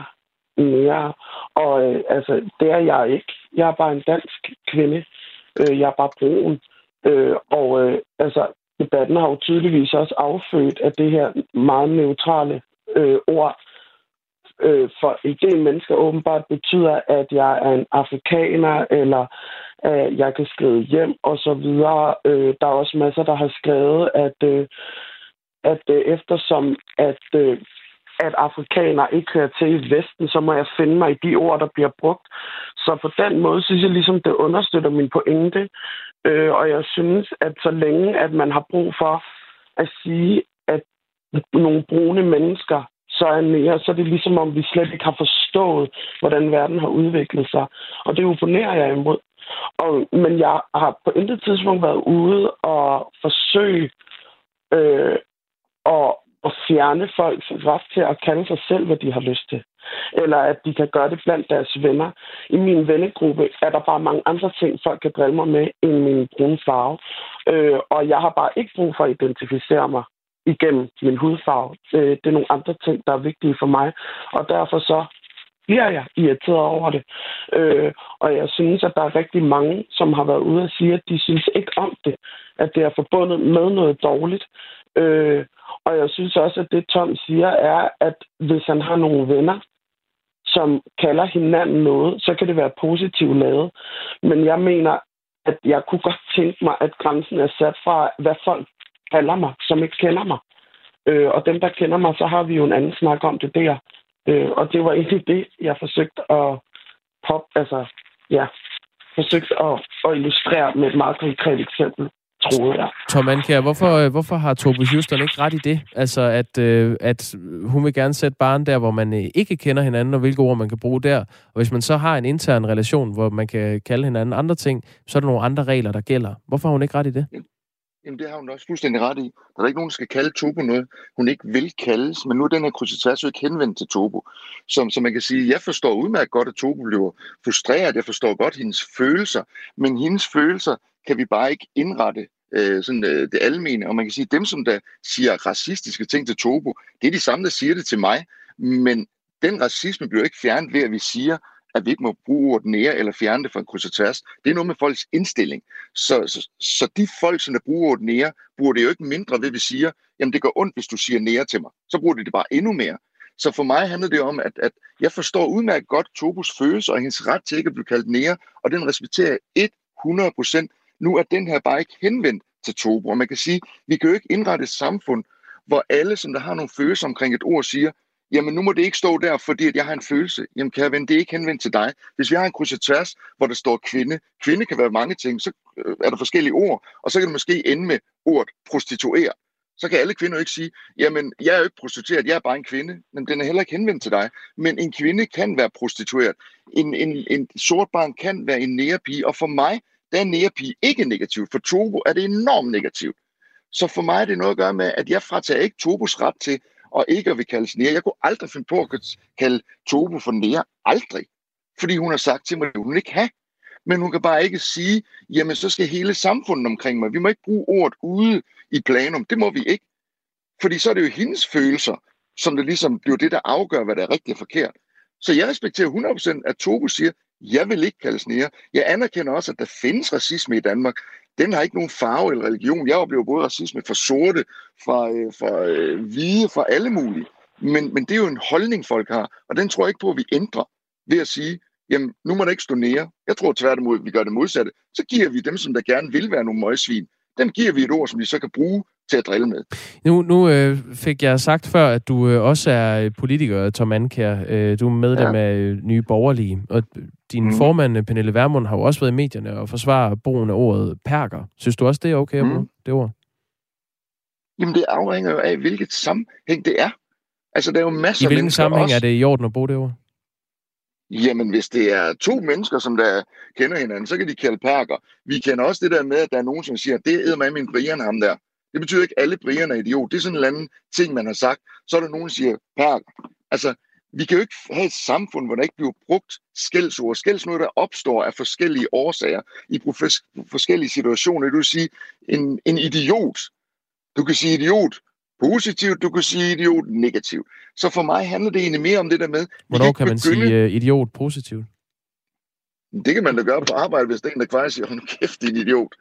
mere. Og øh, altså, det er jeg ikke. Jeg er bare en dansk kvinde. Øh, jeg er bare brun. Øh, og øh, altså, debatten har jo tydeligvis også affødt af det her meget neutrale øh, ord, øh, for en del mennesker åbenbart betyder, at jeg er en afrikaner, eller at jeg kan skrive hjem og så videre. Øh, der er også masser, der har skrevet, at, øh, at øh, eftersom at, øh, at afrikanere ikke hører til i Vesten, så må jeg finde mig i de ord, der bliver brugt. Så på den måde synes jeg ligesom, det understøtter min pointe. Øh, og jeg synes, at så længe, at man har brug for at sige, at nogle brune mennesker så er mere, så er det ligesom om, vi slet ikke har forstået, hvordan verden har udviklet sig. Og det oponerer jeg imod. Og, men jeg har på intet tidspunkt været ude og forsøge øh, at, at fjerne folks ret til at kalde sig selv, hvad de har lyst til eller at de kan gøre det blandt deres venner. I min vennegruppe er der bare mange andre ting, folk kan drille mig med, end min brune farve. Øh, og jeg har bare ikke brug for at identificere mig igennem min hudfarve. Øh, det er nogle andre ting, der er vigtige for mig. Og derfor så bliver jeg irriteret over det. Øh, og jeg synes, at der er rigtig mange, som har været ude og sige, at de synes ikke om det. At det er forbundet med noget dårligt. Øh, og jeg synes også, at det Tom siger er, at hvis han har nogle venner, som kalder hinanden noget, så kan det være positivt lavet. Men jeg mener, at jeg kunne godt tænke mig, at grænsen er sat fra, hvad folk kalder mig, som ikke kender mig. Øh, og dem, der kender mig, så har vi jo en anden snak om det der. Øh, og det var egentlig det, jeg forsøgte at pop, altså, ja, forsøgte at, at illustrere med et meget konkret eksempel. troede jeg. Tom Anker, hvorfor, øh, hvorfor har Tobe Houston ikke ret i det? Altså, at, øh, at hun vil gerne sætte barn der, hvor man øh, ikke kender hinanden, og hvilke ord man kan bruge der. Og hvis man så har en intern relation, hvor man kan kalde hinanden andre ting, så er der nogle andre regler, der gælder. Hvorfor har hun ikke ret i det? Jamen, det har hun også fuldstændig ret i. Der er ikke nogen, der skal kalde Tobo noget, hun ikke vil kaldes, men nu er den her krydsetasse ikke henvendt til Tobo. Som, som man kan sige, jeg forstår udmærket godt, at Tobo bliver frustreret, jeg forstår godt hendes følelser, men hendes følelser kan vi bare ikke indrette øh, sådan, øh, det almene. Og man kan sige, dem, som der siger racistiske ting til Tobo, det er de samme, der siger det til mig. Men den racisme bliver ikke fjernet ved, at vi siger, at vi ikke må bruge ordet nære eller fjerne det fra en kryds og tværs. Det er noget med folks indstilling. Så, så, så de folk, som der bruger ordet nære, bruger det jo ikke mindre ved, at vi siger, jamen det gør ondt, hvis du siger nære til mig. Så bruger de det bare endnu mere. Så for mig handler det om, at, at jeg forstår udmærket godt Tobus følelse og hendes ret til ikke at blive kaldt nære, og den respekterer jeg 100%. Nu er den her bare ikke henvendt til Tobo. Og man kan sige, vi kan jo ikke indrette et samfund, hvor alle, som der har nogle følelser omkring et ord, siger, jamen nu må det ikke stå der, fordi at jeg har en følelse. Jamen kære ven, det er ikke henvendt til dig. Hvis vi har en kryds tværs, hvor der står kvinde, kvinde kan være mange ting, så øh, er der forskellige ord, og så kan det måske ende med ordet prostituere. Så kan alle kvinder ikke sige, jamen jeg er jo ikke prostitueret, jeg er bare en kvinde, men den er heller ikke henvendt til dig. Men en kvinde kan være prostitueret. En, en, en sort barn kan være en nærepige, og for mig, der er nærepige ikke negativt. For Tobo er det enormt negativt. Så for mig er det noget at gøre med, at jeg fratager ikke Tobos ret til og ikke at vi kaldes nære. Jeg kunne aldrig finde på at kalde Tobo for nære. Aldrig. Fordi hun har sagt til mig, at hun ikke have. Men hun kan bare ikke sige, jamen så skal hele samfundet omkring mig. Vi må ikke bruge ordet ude i planum. Det må vi ikke. Fordi så er det jo hendes følelser, som det ligesom bliver det, der afgør, hvad der er rigtigt og forkert. Så jeg respekterer 100% at Tobo siger, jeg vil ikke kaldes nære. Jeg anerkender også, at der findes racisme i Danmark den har ikke nogen farve eller religion. Jeg oplever både racisme fra sorte, fra, øh, fra øh, hvide, fra alle mulige. Men, men det er jo en holdning, folk har, og den tror jeg ikke på, at vi ændrer ved at sige, jamen nu må der ikke stå nære. Jeg tror tværtimod, at vi gør det modsatte. Så giver vi dem, som der gerne vil være nogle møgsvin, dem giver vi et ord, som de så kan bruge til at drille med. Nu, nu øh, fik jeg sagt før, at du øh, også er politiker, Tom Anker. Øh, du er medlem ja. af øh, Nye Borgerlige, og din mm. formand, øh, Pernille Vermund, har jo også været i medierne og forsvarer brugen af ordet perker. Synes du også, det er okay at bruge mm. det ord? Jamen, det afhænger jo af, hvilket sammenhæng det er. Altså, der er jo masser I hvilken sammenhæng også... er det i orden at bruge det ord? Jamen, hvis det er to mennesker, som der kender hinanden, så kan de kalde perker. Vi kender også det der med, at der er nogen, som siger, det er med min Brian ham der. Det betyder ikke, at alle Brian er idiot. Det er sådan en eller anden ting, man har sagt. Så er der nogen, der siger perker. Altså, vi kan jo ikke have et samfund, hvor der ikke bliver brugt skældsord. Skældsord, der opstår af forskellige årsager i forskellige situationer. Du kan sige, en, en idiot. Du kan sige idiot positivt, du kan sige idiot negativt. Så for mig handler det egentlig mere om det der med... Hvornår kan, kan man begynde... sige uh, idiot positivt? Det kan man da gøre på arbejde, hvis det er en, der kvar siger, hold kæft, din idiot.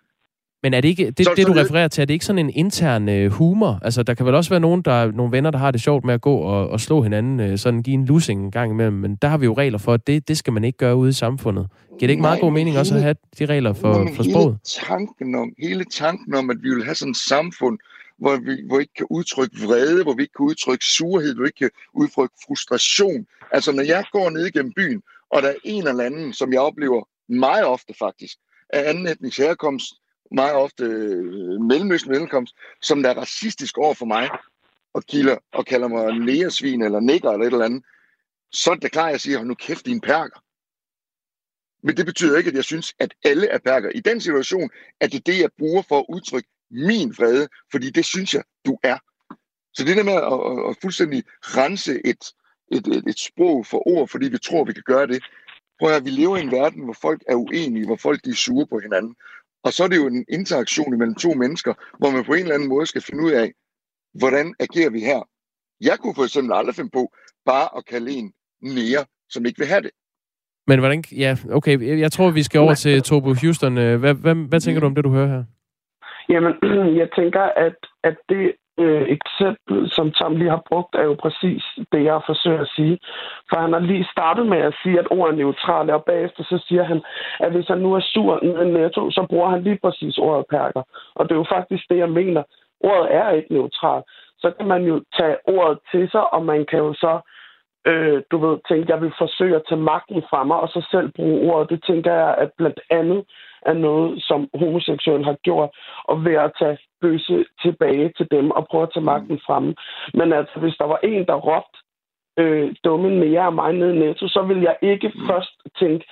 Men er det ikke, det, så, det du så, refererer til, er det ikke sådan en intern uh, humor? Altså, der kan vel også være nogen, der, nogle venner, der har det sjovt med at gå og, og slå hinanden, uh, sådan give en lussing en gang imellem, men der har vi jo regler for, at det, det skal man ikke gøre ude i samfundet. Giver det ikke Nej, meget god mening hele, også at have de regler for, for sproget? Hele tanken, om, hele tanken om, at vi vil have sådan et samfund, hvor vi, hvor vi ikke kan udtrykke vrede, hvor vi ikke kan udtrykke surhed, hvor vi ikke kan udtrykke frustration. Altså, når jeg går ned gennem byen, og der er en eller anden, som jeg oplever meget ofte faktisk, af anden etnisk herkomst, meget ofte øh, mellemøstlig mellemkomst, som der er racistisk over for mig, og, kilder, og kalder mig næresvin eller nikker eller et eller andet, så er det klart, at jeg siger, nu kæft, din perker. Men det betyder ikke, at jeg synes, at alle er perker. I den situation er det det, jeg bruger for at udtrykke min vrede, fordi det synes jeg, du er. Så det der med at, at, at fuldstændig rense et, et, et, et sprog for ord, fordi vi tror, vi kan gøre det. Prøv at vi lever i en verden, hvor folk er uenige, hvor folk de er sure på hinanden. Og så er det jo en interaktion mellem to mennesker, hvor man på en eller anden måde skal finde ud af, hvordan agerer vi her? Jeg kunne for eksempel aldrig finde på bare at kalde en nære, som ikke vil have det. Men hvordan... Ja, okay. Jeg tror, vi skal over til Tobo Houston. Hvad, hvad, hvad tænker du om det, du hører her? Jamen, jeg tænker, at, at det øh, eksempel, som Tom lige har brugt, er jo præcis det, jeg forsøger at sige. For han har lige startet med at sige, at ordet er neutrale, og bagefter så siger han, at hvis han nu er sur en netto, så bruger han lige præcis ordet perker. Og det er jo faktisk det, jeg mener. Ordet er ikke neutralt. Så kan man jo tage ordet til sig, og man kan jo så øh, du ved, tænke, jeg vil forsøge at tage magten fra mig, og så selv bruge ordet. Det tænker jeg, at blandt andet af noget, som homoseksuelle har gjort, og ved at tage bøse tilbage til dem og prøve at tage magten frem. Men altså, hvis der var en, der råbte øh, dumme mere af mig ned i netto, så vil jeg ikke mm. først tænke,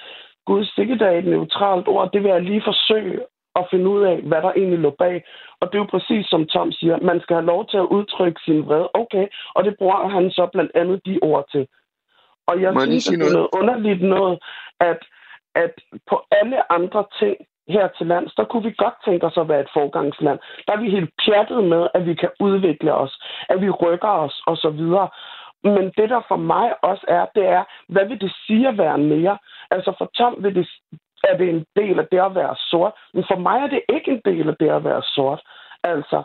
gud, sikkert er et neutralt ord, det vil jeg lige forsøge at finde ud af, hvad der egentlig lå bag. Og det er jo præcis som Tom siger, man skal have lov til at udtrykke sin vrede. Okay, og det bruger han så blandt andet de ord til. Og jeg Må synes, at det er noget underligt noget, at, at på alle andre ting her til lands, der kunne vi godt tænke os at være et forgangsland. Der er vi helt pjattet med, at vi kan udvikle os, at vi rykker os osv. Men det, der for mig også er, det er, hvad vil det sige at være mere? Altså for Tom vil det, er det en del af det at være sort, men for mig er det ikke en del af det at være sort. Altså,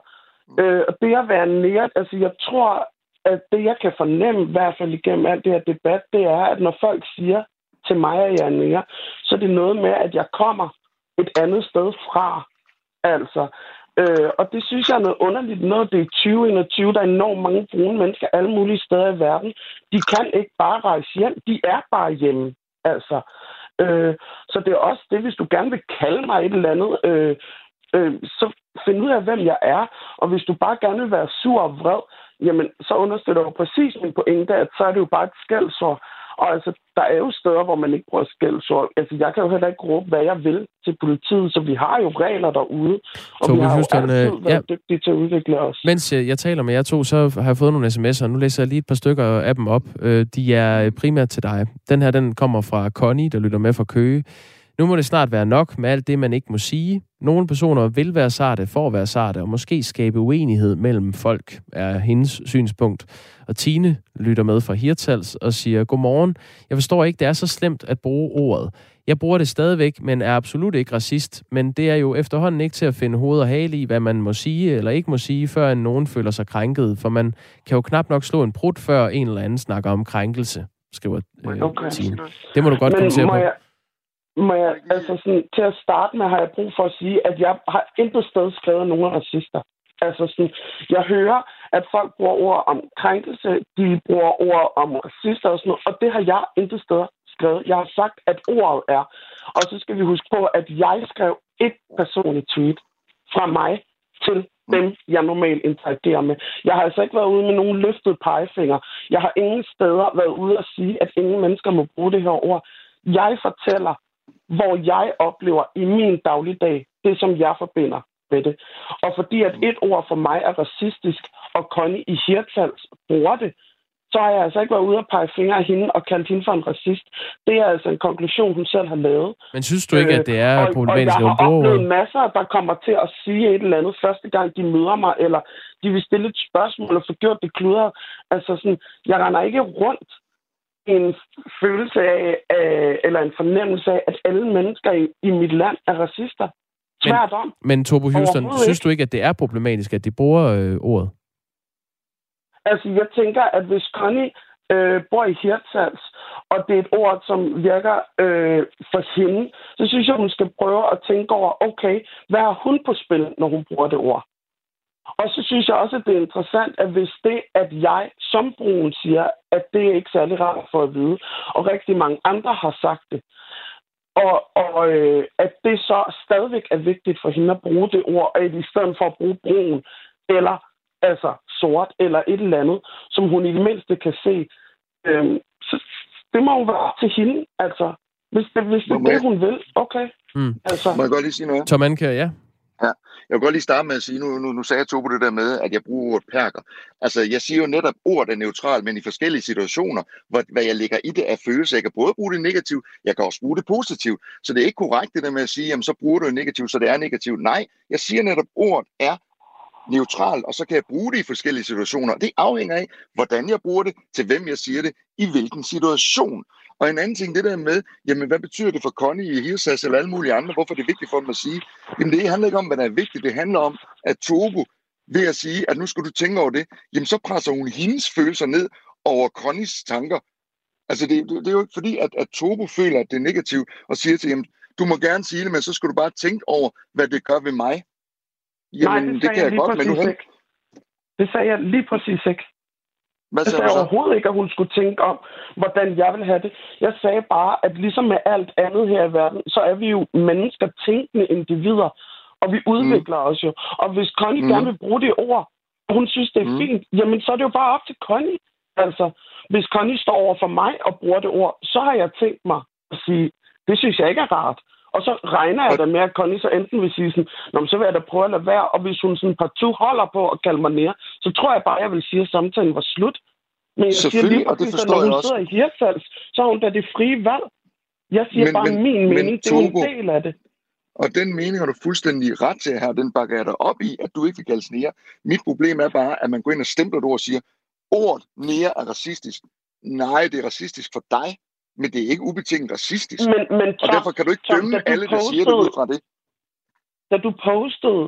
øh, det at være mere, altså jeg tror, at det jeg kan fornemme, i hvert fald igennem alt det her debat, det er, at når folk siger til mig, at jeg er nære, så er det noget med, at jeg kommer et andet sted fra. Altså, Øh, og det synes jeg er noget underligt når Det er 2021, der er enormt mange brune mennesker alle mulige steder i verden. De kan ikke bare rejse hjem. De er bare hjemme. Altså. Øh, så det er også det, hvis du gerne vil kalde mig et eller andet, øh, øh, så find ud af, hvem jeg er. Og hvis du bare gerne vil være sur og vred, jamen så understøtter du præcis min pointe, at så er det jo bare et skældsord. Og altså, der er jo steder, hvor man ikke bruger skældsord. Altså, jeg kan jo heller ikke råbe, hvad jeg vil til politiet, så vi har jo regler derude. Og Tobi vi har Houston, jo altid øh, været ja. dygtige til at udvikle os. Mens jeg, jeg taler med jer to, så har jeg fået nogle sms'er, og nu læser jeg lige et par stykker af dem op. Øh, De er primært til dig. Den her, den kommer fra Connie, der lytter med fra Køge. Nu må det snart være nok med alt det, man ikke må sige. Nogle personer vil være sarte for at være sarte, og måske skabe uenighed mellem folk, er hendes synspunkt. Og Tine lytter med fra Hirtals og siger, Godmorgen, jeg forstår ikke, det er så slemt at bruge ordet. Jeg bruger det stadigvæk, men er absolut ikke racist. Men det er jo efterhånden ikke til at finde hoved og hale i, hvad man må sige eller ikke må sige, før nogen føler sig krænket. For man kan jo knap nok slå en prut, før en eller anden snakker om krænkelse, skriver øh. Tine. Det må du godt Men kommentere på. jeg, må jeg, altså sådan, til at starte med har jeg brug for at sige, at jeg har intet sted skrevet nogen er racister. Altså sådan, jeg hører, at folk bruger ord om krænkelse, de bruger ord om racister og sådan noget, og det har jeg intet sted skrevet. Jeg har sagt, at ordet er. Og så skal vi huske på, at jeg skrev et personligt tweet fra mig til dem, jeg normalt interagerer med. Jeg har altså ikke været ude med nogen løftet pegefinger. Jeg har ingen steder været ude og sige, at ingen mennesker må bruge det her ord. Jeg fortæller, hvor jeg oplever i min dagligdag det, som jeg forbinder med det. Og fordi at et ord for mig er racistisk, og Connie i Hirtals bruger det, så har jeg altså ikke været ude og pege fingre af hende og kaldt hende for en racist. Det er altså en konklusion, hun selv har lavet. Men synes du ikke, at det er Øh, og, problematisk, og jeg har oplevet masser, der kommer til at sige et eller andet første gang, de møder mig, eller de vil stille et spørgsmål og få gjort det kludret. Altså sådan, jeg render ikke rundt en følelse af, af, eller en fornemmelse af, at alle mennesker i, i mit land er racister. Tværtom. Men Tobo Houston, synes du ikke, at det er problematisk, at de bruger øh, ordet? Altså, jeg tænker, at hvis Connie øh, bor i Hirtshals, og det er et ord, som virker øh, for hende, så synes jeg, hun skal prøve at tænke over, okay, hvad har hun på spil, når hun bruger det ord? Og så synes jeg også, at det er interessant, at hvis det, at jeg som brun siger, at det er ikke særlig rart for at vide, og rigtig mange andre har sagt det, og, og øh, at det så stadigvæk er vigtigt for hende at bruge det ord, at i stedet for at bruge brun, eller altså sort, eller et eller andet, som hun i det mindste kan se. Øhm, så det må jo være til hende, altså. Hvis det, hvis det er det, hun vil, okay. Mm. Altså, Må jeg godt lige sige noget? Tom Anker, ja. Ja, jeg vil godt lige starte med at sige, nu, nu, nu sagde jeg to på det der med, at jeg bruger ordet perker. Altså, jeg siger jo netop, at ordet er neutralt, men i forskellige situationer, hvor, hvad jeg lægger i det af følelse. Jeg kan både bruge det negativt, jeg kan også bruge det positivt. Så det er ikke korrekt det der med at sige, jamen så bruger du det negativt, så det er negativt. Nej, jeg siger netop, at ordet er neutralt, og så kan jeg bruge det i forskellige situationer. Det afhænger af, hvordan jeg bruger det, til hvem jeg siger det, i hvilken situation. Og en anden ting, det der med, jamen hvad betyder det for Connie i Hirsas eller alle mulige andre, hvorfor er det vigtigt for dem at sige? Jamen det handler ikke om, hvad der er vigtigt, det handler om, at Tobo ved at sige, at nu skal du tænke over det, jamen så presser hun hendes følelser ned over Connies tanker. Altså det, det, det er jo ikke fordi, at, at Tobo føler, at det er negativt, og siger til ham, du må gerne sige det, men så skal du bare tænke over, hvad det gør ved mig. Jamen, nej, det, det kan jeg lige godt, men nu ikke. Det sagde jeg lige præcis ikke. Hvad jeg sagde overhovedet ikke, at hun skulle tænke om, hvordan jeg vil have det. Jeg sagde bare, at ligesom med alt andet her i verden, så er vi jo mennesker, tænkende individer, og vi udvikler mm. os jo. Og hvis Connie mm. gerne vil bruge det ord, og hun synes, det er mm. fint, jamen så er det jo bare op til Connie. Altså, hvis Connie står over for mig og bruger det ord, så har jeg tænkt mig at sige, det synes jeg ikke er rart. Og så regner jeg da med, at Connie så enten vil sige sådan, Nå, så vil jeg da prøve at lade være, og hvis hun sådan partout holder på at kalde mig nær, så tror jeg bare, jeg vil sige, at samtalen var slut. Men jeg siger lige og det forstår når hun jeg også. sidder i Hirtshals, så har hun da det frie valg. Jeg siger Men- bare men- min men mening, det er en del af det. Og den mening har du fuldstændig ret til her, den bakker jeg dig op i, at du ikke vil kaldes nære. Mit problem er bare, at man går ind og stempler et ord og siger, ordet nære er racistisk. Nej, det er racistisk for dig, men det er ikke ubetinget racistisk. Men, men og Tom, derfor kan du ikke Tom, dømme du alle, der siger det ud fra det. da du postede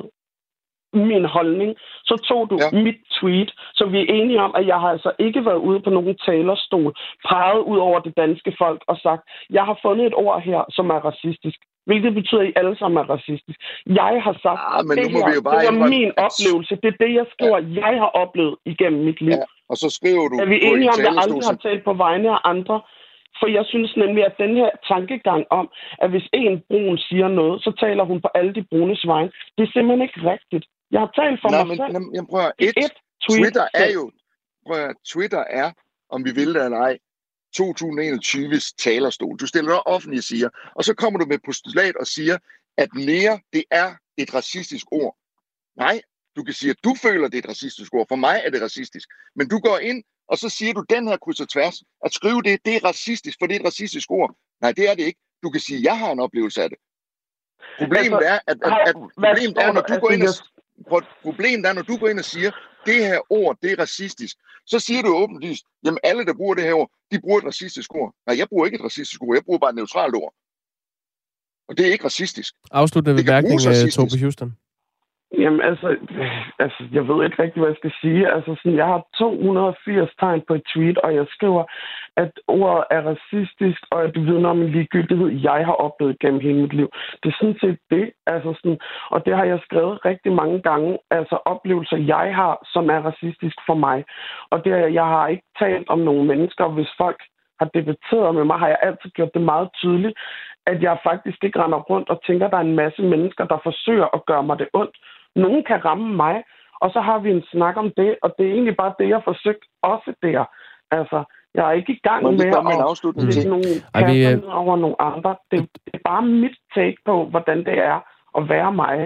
min holdning, så tog du ja. mit tweet, så vi er enige om, at jeg har altså ikke været ude på nogen talerstol, peget ud over det danske folk og sagt, jeg har fundet et ord her, som er racistisk. Hvilket betyder, at I alle sammen er racistisk. Jeg har sagt, Ah, men det nu må her, vi jo bare det var indrømme, min oplevelse. Det er det, jeg skriver, ja. jeg har oplevet igennem mit liv. Ja, og så skriver du Er vi enige en om, at jeg aldrig har som- talt på vegne af andre? For jeg synes nemlig, at den her tankegang om, at hvis en brun siger noget, så taler hun på alle de brunes vegne, det er simpelthen ikke rigtigt. Jeg har talt for Nej, mig men, selv. men, jamen, prøv at, I et, et tweet Twitter er jo, prøv at, Twitter er, om vi vil det eller ej, 2021's talerstol. Du stiller dig offentligt og siger, og så kommer du med postulat og siger, at nære, det er et racistisk ord. Nej, du kan sige, at du føler, det er et racistisk ord. For mig er det racistisk. Men du går ind, og så siger du den her kryds og tværs. At skrive det, det er racistisk, for det er et racistisk ord. Nej, det er det ikke. Du kan sige, jeg har en oplevelse af det. Problemet Altså, er, at, at, at problemet er, når du går ind og, Altså, problemet er, når du går ind og siger, det her ord, det er racistisk, så siger du åbenlyst, jamen alle, der bruger det her ord, de bruger et racistisk ord. Nej, jeg bruger ikke et racistisk ord, jeg bruger bare et neutralt ord. Og det er ikke racistisk. Afsluttende bemærkning, øh. Tobe Houston. Jamen altså, altså, jeg ved ikke rigtig, hvad jeg skal sige. Altså, sådan, jeg har 280 tegn på et tweet, og jeg skriver, at ordet er racistisk, og at det vidner om en ligegyldighed, jeg har oplevet gennem hele mit liv. Det er sådan set det. Altså, sådan, og det har jeg skrevet rigtig mange gange. Altså oplevelser, jeg har, som er racistisk for mig. Og det, er- jeg har ikke talt om nogle mennesker, hvis folk har debatteret med mig, har jeg altid gjort det meget tydeligt, at jeg faktisk ikke render rundt og tænker, at der er en masse mennesker, der forsøger at gøre mig det ondt. Nogen kan ramme mig, og så har vi en snak om det, og det er egentlig bare det, jeg har forsøgt også der. Altså, jeg er ikke i gang med med en at afslutning til? nogle Ej, vi, øh, over nogle andre. Det, det er bare mit take på, hvordan det er at være mig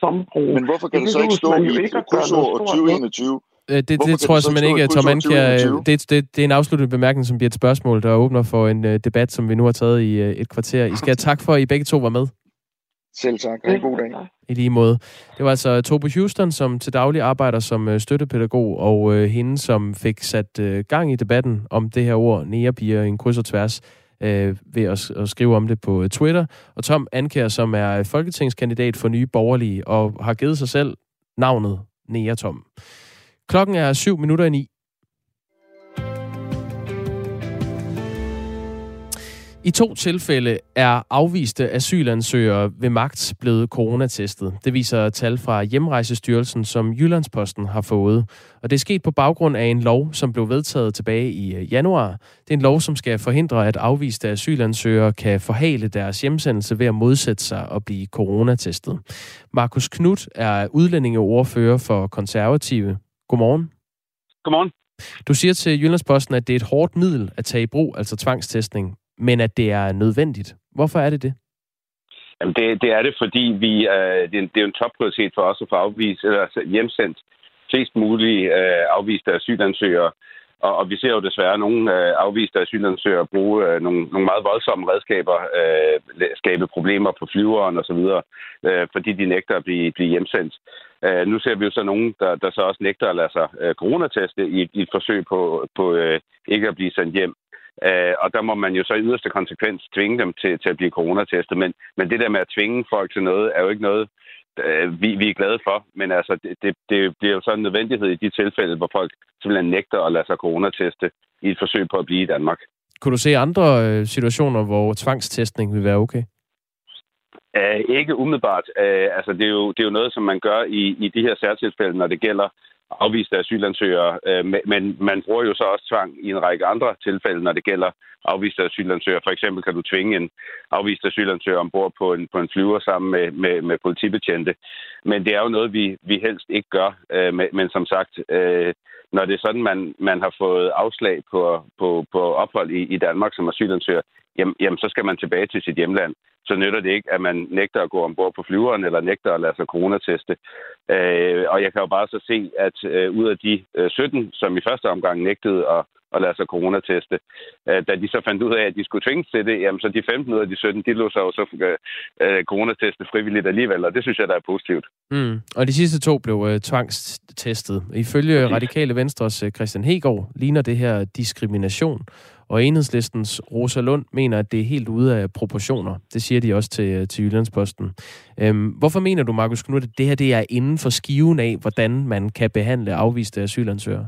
som brug. Men hvorfor kan det så ikke stå i et krydsord 2021? Øh, Det, det kan tror jeg det simpelthen ikke i Tom Anker. 2021? Det, det, det er en afsluttende bemærkning, som bliver et spørgsmål, der åbner for en uh, debat, som vi nu har taget i uh, et kvarter. I skal have tak for, at I begge to var med. Selv tak. Ha' en god dag. I lige måde. Det var altså Tobo Houston, som til daglig arbejder som øh, støttepædagog, og øh, hende, som fik sat øh, gang i debatten om det her ord, nærepiger i en kryds og tværs, øh, ved at, at skrive om det på øh, Twitter. Og Tom Anker, som er folketingskandidat for Nye Borgerlige, og har givet sig selv navnet Nære Tom. Klokken er syv minutter i ni. I to tilfælde er afviste asylansøgere ved magt blevet coronatestet. Det viser tal fra Hjemrejsestyrelsen, som Jyllandsposten har fået. Og det er sket på baggrund af en lov, som blev vedtaget tilbage i øh, januar. Det er en lov, som skal forhindre, at afviste asylansøgere kan forhale deres hjemsendelse ved at modsætte sig og blive coronatestet. Markus Knudt er udlændingeordfører for konservative. Godmorgen. Godmorgen. Du siger til Jyllandsposten, at det er et hårdt middel at tage i brug, altså tvangstestning, men at det er nødvendigt. Hvorfor er det det? Jamen det, det er det, fordi vi, øh, det, er en, det er jo en topprioritet for os at få afvist, eller altså, hjemsendt flest mulige øh, afviste asylansøgere. Og, og vi ser jo desværre nogle øh, afviste asylansøgere bruge øh, nogle, nogle meget voldsomme redskaber, øh, skabe problemer på flyveren osv., øh, fordi de nægter at blive, blive hjemsendt. Øh, nu ser vi jo så nogen, der, der så også nægter at lade sig øh, coronateste i, i et forsøg på, på øh, ikke at blive sendt hjem. Øh, og der må man jo så i yderste konsekvens tvinge dem til, til at blive coronatestet. Men, men det der med at tvinge folk til noget, er jo ikke noget, øh, vi, vi er glade for. Men altså, det, det, det bliver jo så en nødvendighed i de tilfælde, hvor folk simpelthen nægter at lade sig coronateste i et forsøg på at blive i Danmark. Kunne du se andre øh, situationer, hvor tvangstestning vil være okay? Uh, ikke umiddelbart. Uh, altså, det er, jo, det er jo noget, som man gør i, i de her særtilfælde, når det gælder afviste asylansøgere, uh, men man bruger jo så også tvang i en række andre tilfælde, når det gælder afviste asylansøgere. For eksempel kan du tvinge en afvist asylansøger ombord på en, på en flyver sammen med, med, med politibetjente. Men det er jo noget, vi, vi helst ikke gør. Uh, men, men som sagt, øh, når det er sådan, man, man har fået afslag på, på, på ophold i, i Danmark som asylansøger, jamen, jamen så skal man tilbage til sit hjemland. Så nytter det ikke, at man nægter at gå ombord på flyveren, eller nægter at lade sig coronateste. Øh, og jeg kan jo bare så se, at øh, ud af de øh, 17, som i første omgang nægtede at, at lade sig coronateste, øh, da de så fandt ud af, at de skulle tvinges til det, jamen så de 15 ud af de 17, de lå sig jo så øh, øh, coronateste frivilligt alligevel, og det synes jeg, der er positivt. Mm. Og de sidste to blev øh, tvangstestet. Ifølge Radikale Venstres øh, Christian Hegård ligner det her diskrimination. Og enhedslistens Rosa Lund mener, at det er helt ude af proportioner. Det siger de også til, til Jyllandsposten. Øhm, hvorfor mener du, Markus Knudt, at det her det er inden for skiven af, hvordan man kan behandle afviste asylansøgere?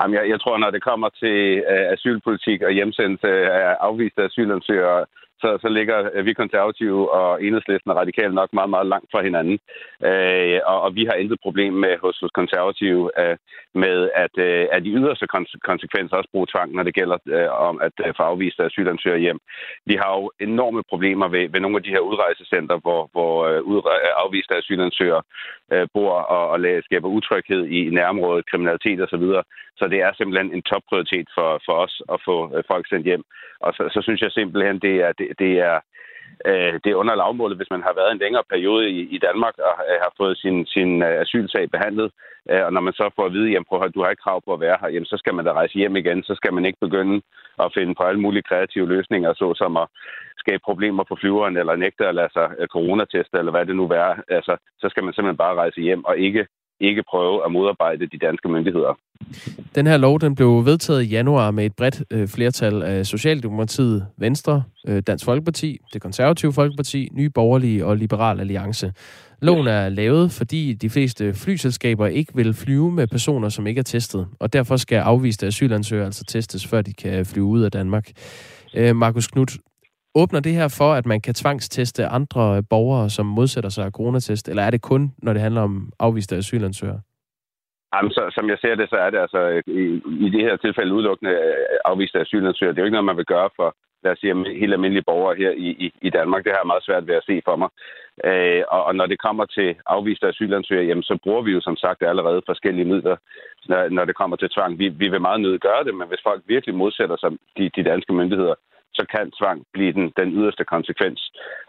Jamen, jeg, jeg tror, når det kommer til øh, asylpolitik og hjemsendelse af afviste asylansøgere, så, så ligger øh, vi konservative og enhedslisten og radikale nok meget, meget langt fra hinanden. Øh, og, og vi har intet problem med hos, hos konservative øh, med, at, øh, at de yderste konsekvenser også bruge tvang, når det gælder øh, om at øh, få afvist asylansøgere hjem. Vi har jo enorme problemer ved, ved nogle af de her udrejsecenter, hvor, hvor øh, udre- øh, afviste asylansøgere øh, bor og, og skaber utryghed i nærområdet, kriminalitet osv. Så, så det er simpelthen en topprioritet for, for os at få øh, folk sendt hjem. Og så, så synes jeg simpelthen, det er, det, det er øh, det er under lavmålet, hvis man har været en længere periode i, i Danmark og øh, har fået sin, sin øh, asylsag behandlet. Øh, og når man så får at vide, at du har ikke krav på at være her, jamen, så skal man da rejse hjem igen. Så skal man ikke begynde at finde på alle mulige kreative løsninger, såsom at skabe problemer på flyveren, eller nægte at lade sig øh, coronateste, eller hvad det nu er. Altså, så skal man simpelthen bare rejse hjem og ikke ikke prøve at modarbejde de danske myndigheder. Den her lov den blev vedtaget i januar med et bredt øh, flertal af Socialdemokratiet, Venstre, øh, Dansk Folkeparti, Det Konservative Folkeparti, Nye Borgerlige og Liberal Alliance. Loven er lavet, fordi de fleste flyselskaber ikke vil flyve med personer, som ikke er testet, og derfor skal afviste asylansøgere altså testes, før de kan flyve ud af Danmark. Øh, Markus Knudt, Åbner det her for, at man kan tvangsteste andre borgere, som modsætter sig coronatest, eller er det kun, når det handler om afviste asylansøgere? Jamen, så, som jeg ser det, så er det altså i, i det her tilfælde udelukkende øh, afviste asylansøgere. Det er jo ikke noget, man vil gøre for, lad os sige, helt almindelige borgere her i, i, i Danmark. Det har jeg meget svært ved at se for mig. Øh, og, og når det kommer til afviste asylansøgere, jamen, så bruger vi jo som sagt allerede forskellige midler, når, når det kommer til tvang. Vi, vi vil meget nødt gøre det, men hvis folk virkelig modsætter sig de, de danske myndigheder, så kan tvang blive den, den yderste konsekvens.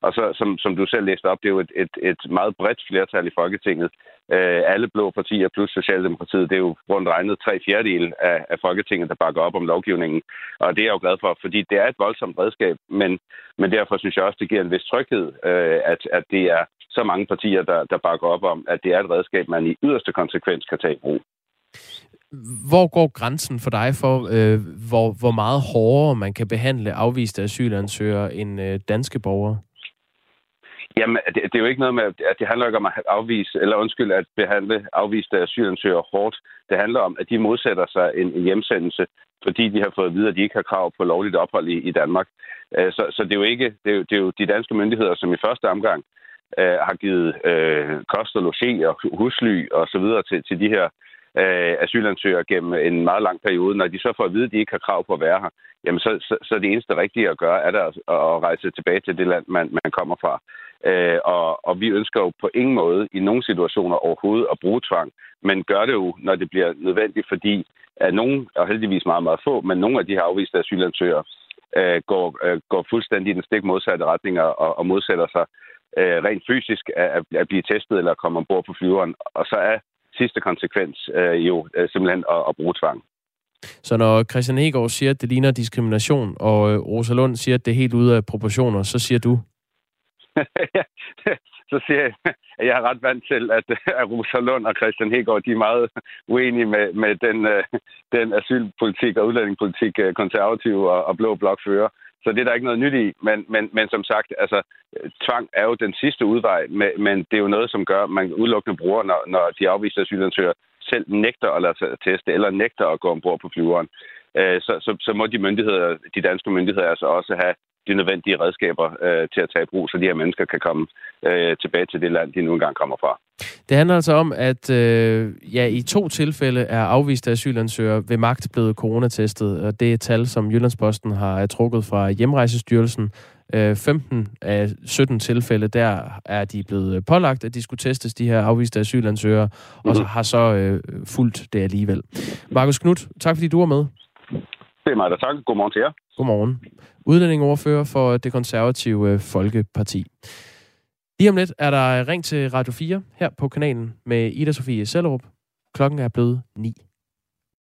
Og så, som, som du selv læste op, det er jo et, et, et meget bredt flertal i Folketinget. Øh, alle blå partier plus Socialdemokratiet, det er jo rundt regnet tre fjerdedel af, af Folketinget, der bakker op om lovgivningen. Og det er jeg jo glad for, fordi det er et voldsomt redskab, men, men derfor synes jeg også, det giver en vis tryghed, øh, at, at det er så mange partier, der, der bakker op om, at det er et redskab, man i yderste konsekvens kan tage i brug. Hvor går grænsen for dig for, øh, hvor, hvor meget hårdere man kan behandle afviste asylansøgere end øh, danske borgere? Jamen, det, det er jo ikke noget med, at det handler ikke om at afvise, eller undskyld, at behandle afviste asylansøgere hårdt. Det handler om, at de modsætter sig en, en hjemsendelse, fordi de har fået at vide, at de ikke har krav på lovligt ophold i, i Danmark. Øh, så, så det er jo ikke, det er jo, det er jo de danske myndigheder, som i første omgang øh, har givet øh, kost og logi og husly og så videre til, til de her øh, Øh, asylansøgere gennem en meget lang periode. Når de så får at vide, at de ikke har krav på at være her, jamen så, så, så det eneste rigtige at gøre, er der at, at rejse tilbage til det land, man, man kommer fra. Øh, og, og vi ønsker jo på ingen måde i nogle situationer overhovedet at bruge tvang, men gør det jo, når det bliver nødvendigt, fordi at nogen, og heldigvis meget, meget få, men nogle af de her afviste asylansøgere øh, går, øh, går fuldstændig i den stik modsatte retning og, og modsætter sig øh, rent fysisk at, at blive testet eller komme ombord på flyveren. Og så er sidste konsekvens øh, jo øh, simpelthen at, at bruge tvang. Så når Christian Hegård siger, at det ligner diskrimination, og øh, Rosa Lund siger, at det er helt ude af proportioner, så siger du? så siger jeg, at jeg er ret vant til, at, at Rosa Lund og Christian Hegård, de er meget uenige med, med den, øh, den asylpolitik og udlændingepolitik, øh, konservative og, og blå blok fører. Så det er der ikke noget nyt i. Men, men, men som sagt, altså, tvang er jo den sidste udvej, men men det er jo noget, som gør, at man udelukkende bruger, når, når de afviste asylansøgere selv nægter at lade sig teste, eller nægter at gå ombord på flyveren. Øh, så, så, så må de myndigheder, de danske myndigheder altså også have de nødvendige redskaber øh, til at tage i brug, så de her mennesker kan komme øh, tilbage til det land, de nu engang kommer fra. Det handler altså om, at øh, ja, i to tilfælde er afviste asylansøgere ved magt blevet coronatestet, og det er et tal, som Jyllandsposten har trukket fra Hjemrejsestyrelsen. 15 øh, af 17 tilfælde, der er de blevet pålagt, at de skulle testes, de her afviste asylansøgere, mm-hmm. og så mhm. har så øh, fulgt det alligevel. Markus Knudt, tak fordi du var med. Det er mig, der tak. Godmorgen til jer. Godmorgen. Udlændingoverfører for det konservative øh, Folkeparti. Lige om lidt er der ring til Radio 4 her på kanalen med Ida Sofie Sellerup. Klokken er blevet 9.